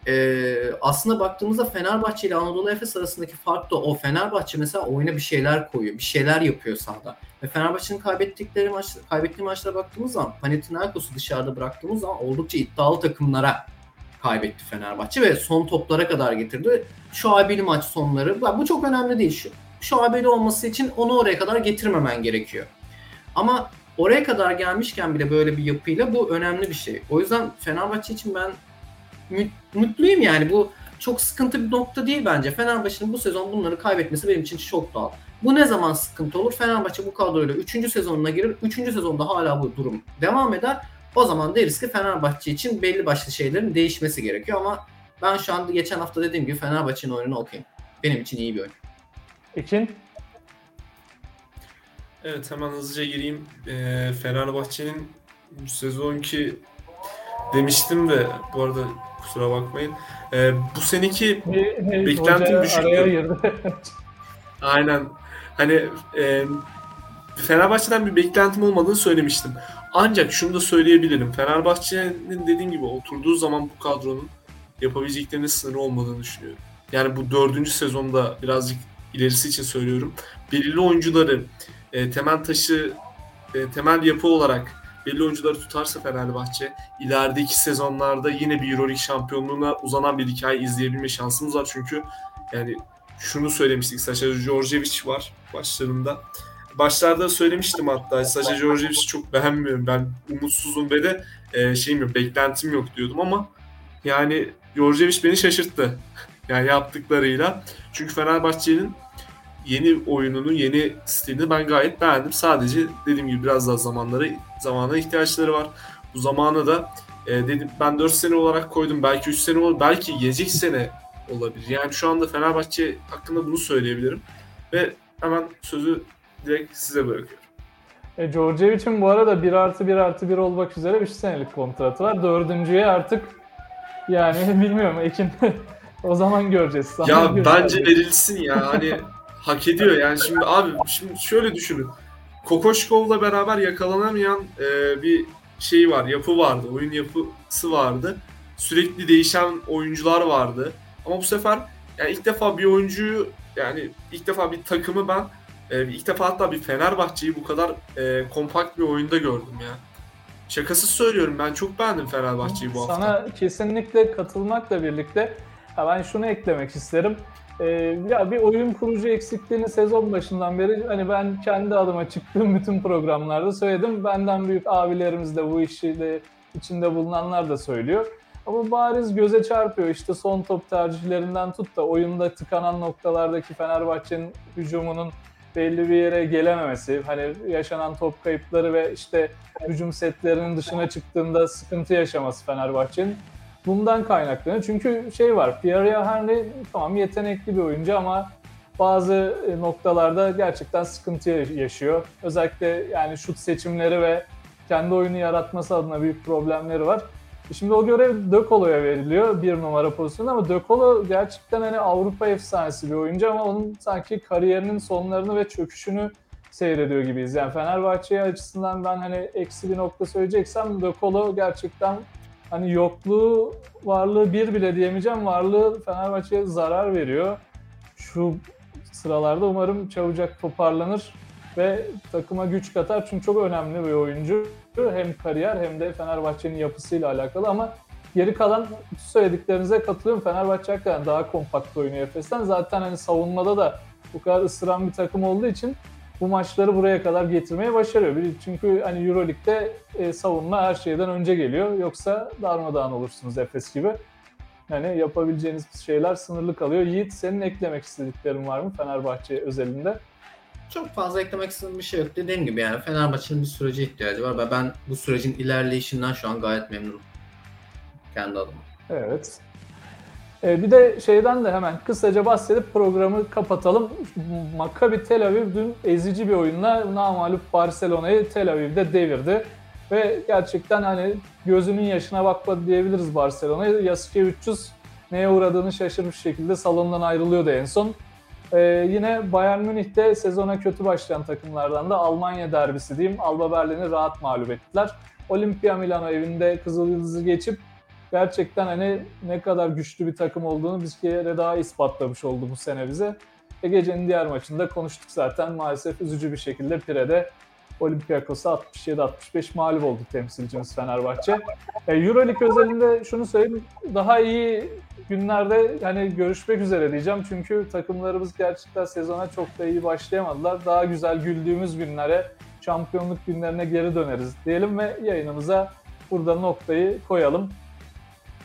ee, aslında baktığımızda Fenerbahçe ile Anadolu Efes arasındaki fark da o. Fenerbahçe mesela oyuna bir şeyler koyuyor, bir şeyler yapıyor sahada. Ve Fenerbahçe'nin kaybettikleri maç, kaybettiği maçlara baktığımız zaman Panathinaikos'u dışarıda bıraktığımız zaman oldukça iddialı takımlara kaybetti Fenerbahçe ve son toplara kadar getirdi. Şu abili maç sonları, bu çok önemli değil. Şu, şu abili olması için onu oraya kadar getirmemen gerekiyor. Ama oraya kadar gelmişken bile böyle bir yapıyla bu önemli bir şey. O yüzden Fenerbahçe için ben mutluyum yani. Bu çok sıkıntı bir nokta değil bence. Fenerbahçe'nin bu sezon bunları kaybetmesi benim için çok doğal. Bu ne zaman sıkıntı olur? Fenerbahçe bu kadroyla 3. sezonuna girir. 3. sezonda hala bu durum devam eder. O zaman deriz ki Fenerbahçe için belli başlı şeylerin değişmesi gerekiyor ama ben şu anda geçen hafta dediğim gibi Fenerbahçe'nin oyununu okuyayım. Benim için iyi bir oyun. Ekin? Evet hemen hızlıca gireyim. Ee, Fenerbahçe'nin bu sezonki demiştim de bu arada kusura bakmayın. Ee, bu seneki Beklentim düşüktü. *laughs* aynen hani e, Fenerbahçe'den bir beklentim olmadığını söylemiştim. Ancak şunu da söyleyebilirim. Fenerbahçe'nin dediğim gibi oturduğu zaman bu kadronun yapabileceklerinin sınırı olmadığını düşünüyorum. Yani bu dördüncü sezonda birazcık ilerisi için söylüyorum. Belirli oyuncuları e, temel taşı, e, temel yapı olarak belli oyuncuları tutarsa Fenerbahçe ilerideki sezonlarda yine bir Euroleague şampiyonluğuna uzanan bir hikaye izleyebilme şansımız var. Çünkü yani şunu söylemiştik. Saşa Djordjevic var başlarında. Başlarda söylemiştim hatta Saşa Djordjevic'i çok beğenmiyorum. Ben umutsuzum ve de e, şeyim yok, beklentim yok diyordum ama yani Djordjevic beni şaşırttı. *laughs* Yani yaptıklarıyla. Çünkü Fenerbahçe'nin yeni oyununu, yeni stilini ben gayet beğendim. Sadece dediğim gibi biraz daha zamanları zamana ihtiyaçları var. Bu zamanı da e, dedim ben 4 sene olarak koydum. Belki 3 sene olur, belki gelecek sene olabilir. Yani şu anda Fenerbahçe hakkında bunu söyleyebilirim. Ve hemen sözü direkt size bırakıyorum. E, Djordjevic'in bu arada 1 artı 1 artı 1 olmak üzere 3 senelik kontratı var. Dördüncüye artık yani *laughs* bilmiyorum Ekin *laughs* o zaman göreceğiz. Sana Ya göreceğiz. bence *laughs* verilsin ya hani hak ediyor yani şimdi abi şimdi şöyle düşünün. Kokoşkov'la beraber yakalanamayan e, bir şey var, yapı vardı, oyun yapısı vardı. Sürekli değişen oyuncular vardı. Ama bu sefer yani ilk defa bir oyuncuyu yani ilk defa bir takımı ben e, ilk defa hatta bir Fenerbahçe'yi bu kadar e, kompakt bir oyunda gördüm ya. Şakasız söylüyorum ben çok beğendim Fenerbahçe'yi bu hafta. Sana kesinlikle katılmakla birlikte ha ben şunu eklemek isterim. Ee, ya bir oyun kurucu eksikliğini sezon başından beri hani ben kendi adıma çıktığım bütün programlarda söyledim. Benden büyük abilerimiz de bu işi de içinde bulunanlar da söylüyor. Ama bariz göze çarpıyor işte son top tercihlerinden tut da oyunda tıkanan noktalardaki Fenerbahçe'nin hücumunun belli bir yere gelememesi, hani yaşanan top kayıpları ve işte hücum setlerinin dışına çıktığında sıkıntı yaşaması Fenerbahçe'nin. Bundan kaynaklanıyor. Çünkü şey var, Pierre Henry tamam yetenekli bir oyuncu ama bazı e, noktalarda gerçekten sıkıntı yaşıyor. Özellikle yani şut seçimleri ve kendi oyunu yaratması adına büyük problemleri var. Şimdi o görev De Colo'ya veriliyor bir numara pozisyonunda ama De Colo gerçekten hani Avrupa efsanesi bir oyuncu ama onun sanki kariyerinin sonlarını ve çöküşünü seyrediyor gibiyiz. Yani Fenerbahçe açısından ben hani eksi bir nokta söyleyeceksem De Colo gerçekten hani yokluğu, varlığı bir bile diyemeyeceğim. Varlığı Fenerbahçe'ye zarar veriyor. Şu sıralarda umarım çabucak toparlanır ve takıma güç katar. Çünkü çok önemli bir oyuncu. Hem kariyer hem de Fenerbahçe'nin yapısıyla alakalı ama geri kalan söylediklerinize katılıyorum. Fenerbahçe hakikaten daha kompakt oynuyor Efes'ten. Zaten hani savunmada da bu kadar ısıran bir takım olduğu için bu maçları buraya kadar getirmeye başarıyor. Çünkü hani Euroleague'de e, savunma her şeyden önce geliyor. Yoksa darmadağın olursunuz Efes gibi. Yani yapabileceğiniz şeyler sınırlı kalıyor. Yiğit senin eklemek istediklerin var mı Fenerbahçe özelinde? Çok fazla eklemek istediğim bir şey yok. Dediğim gibi yani Fenerbahçe'nin bir sürece ihtiyacı var ve ben bu sürecin ilerleyişinden şu an gayet memnunum. Kendi adıma. Evet. Ee, bir de şeyden de hemen kısaca bahsedip programı kapatalım. Maccabi Tel Aviv dün ezici bir oyunla namalup Barcelona'yı Tel Aviv'de devirdi. Ve gerçekten hani gözünün yaşına bakmadı diyebiliriz Barcelona'ya. Yasuke 300 neye uğradığını şaşırmış şekilde salondan ayrılıyordu en son. Ee, yine Bayern Münih'te sezona kötü başlayan takımlardan da Almanya derbisi diyeyim. Alba Berlin'i rahat mağlup ettiler. Olimpia Milano evinde Kızıl Yıldız'ı geçip gerçekten hani ne kadar güçlü bir takım olduğunu bir kere daha ispatlamış oldu bu sene bize. E gecenin diğer maçında konuştuk zaten maalesef üzücü bir şekilde Pire'de Olympiakos'a 67-65 mağlup oldu temsilcimiz Fenerbahçe. E, Euroleague özelinde şunu söyleyeyim, daha iyi günlerde hani görüşmek üzere diyeceğim. Çünkü takımlarımız gerçekten sezona çok da iyi başlayamadılar. Daha güzel güldüğümüz günlere, şampiyonluk günlerine geri döneriz diyelim ve yayınımıza burada noktayı koyalım.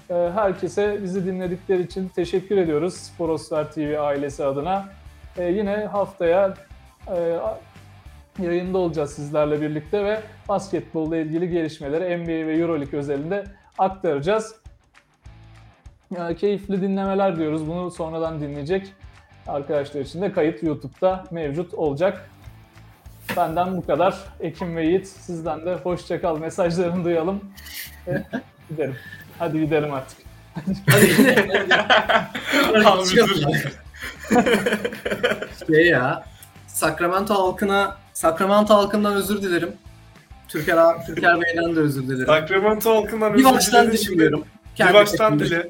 Herkese bizi dinledikleri için teşekkür ediyoruz Sporosfer TV ailesi adına. Ee, yine haftaya e, yayında olacağız sizlerle birlikte ve basketbolla ilgili gelişmeleri NBA ve Euroleague özelinde aktaracağız. E, keyifli dinlemeler diyoruz. Bunu sonradan dinleyecek arkadaşlar için de kayıt YouTube'da mevcut olacak. Benden bu kadar. Ekim ve Yiğit sizden de hoşçakal mesajlarını duyalım. *laughs* Gidelim. Hadi gidelim artık. Hadi gidelim. şey ya. Sacramento halkına Sacramento halkından özür dilerim. Türker Türker Bey'den de özür dilerim. Sacramento halkından bir özür baştan dilerim. düşünüyorum. Bir baştan dile.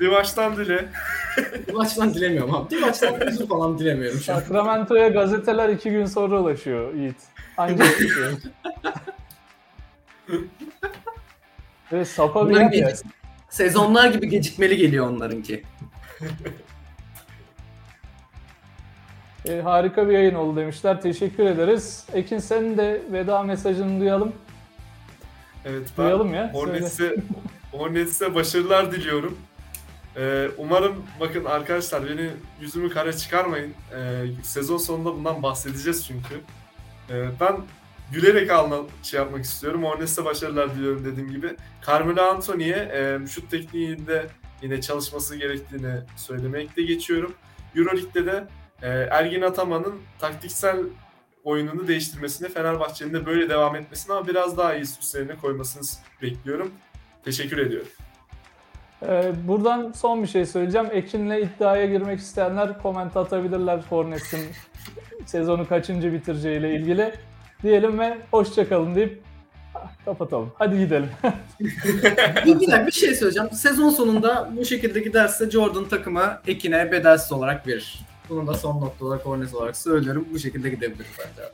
Bir baştan dile. *laughs* Bir baştan dilemiyorum abi. Bir baştan özür falan dilemiyorum. Sacramento'ya gazeteler iki gün sonra ulaşıyor Yiğit. Ancak *laughs* Ve sapa bir yer ya. sezonlar gibi gecikmeli geliyor onlarınki. *laughs* E, harika bir yayın oldu demişler. Teşekkür ederiz. Ekin senin de veda mesajını duyalım. Evet ben Duyalım ya. Hornets'e *laughs* Hornets'e başarılar diliyorum. Ee, umarım bakın arkadaşlar beni yüzümü kara çıkarmayın. Ee, sezon sonunda bundan bahsedeceğiz çünkü. Ee, ben gülerek alma, şey yapmak istiyorum. Hornets'e başarılar diliyorum dediğim gibi. Carmelo Anthony'ye e, şut tekniğinde yine çalışması gerektiğini söylemekte geçiyorum. Euroleague'de de e, Ergin Ataman'ın taktiksel oyununu değiştirmesini, Fenerbahçe'nin de böyle devam etmesini ama biraz daha iyi üstlerine koymasını bekliyorum. Teşekkür ediyorum. Ee, buradan son bir şey söyleyeceğim. Ekin'le iddiaya girmek isteyenler koment atabilirler Hornets'in sezonu kaçıncı bitireceğiyle ilgili. Diyelim ve hoşçakalın deyip kapatalım. Hadi gidelim. *laughs* Bir, bir dakika bir şey söyleyeceğim. Sezon sonunda bu şekilde giderse Jordan takımı Ekin'e bedelsiz olarak verir. Bunu da son nokta olarak Hornets olarak söylüyorum. Bu şekilde gidebilir bence.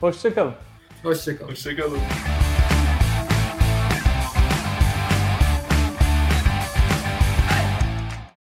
hoşçakalın. Hoşçakalın. Hoşçakalın.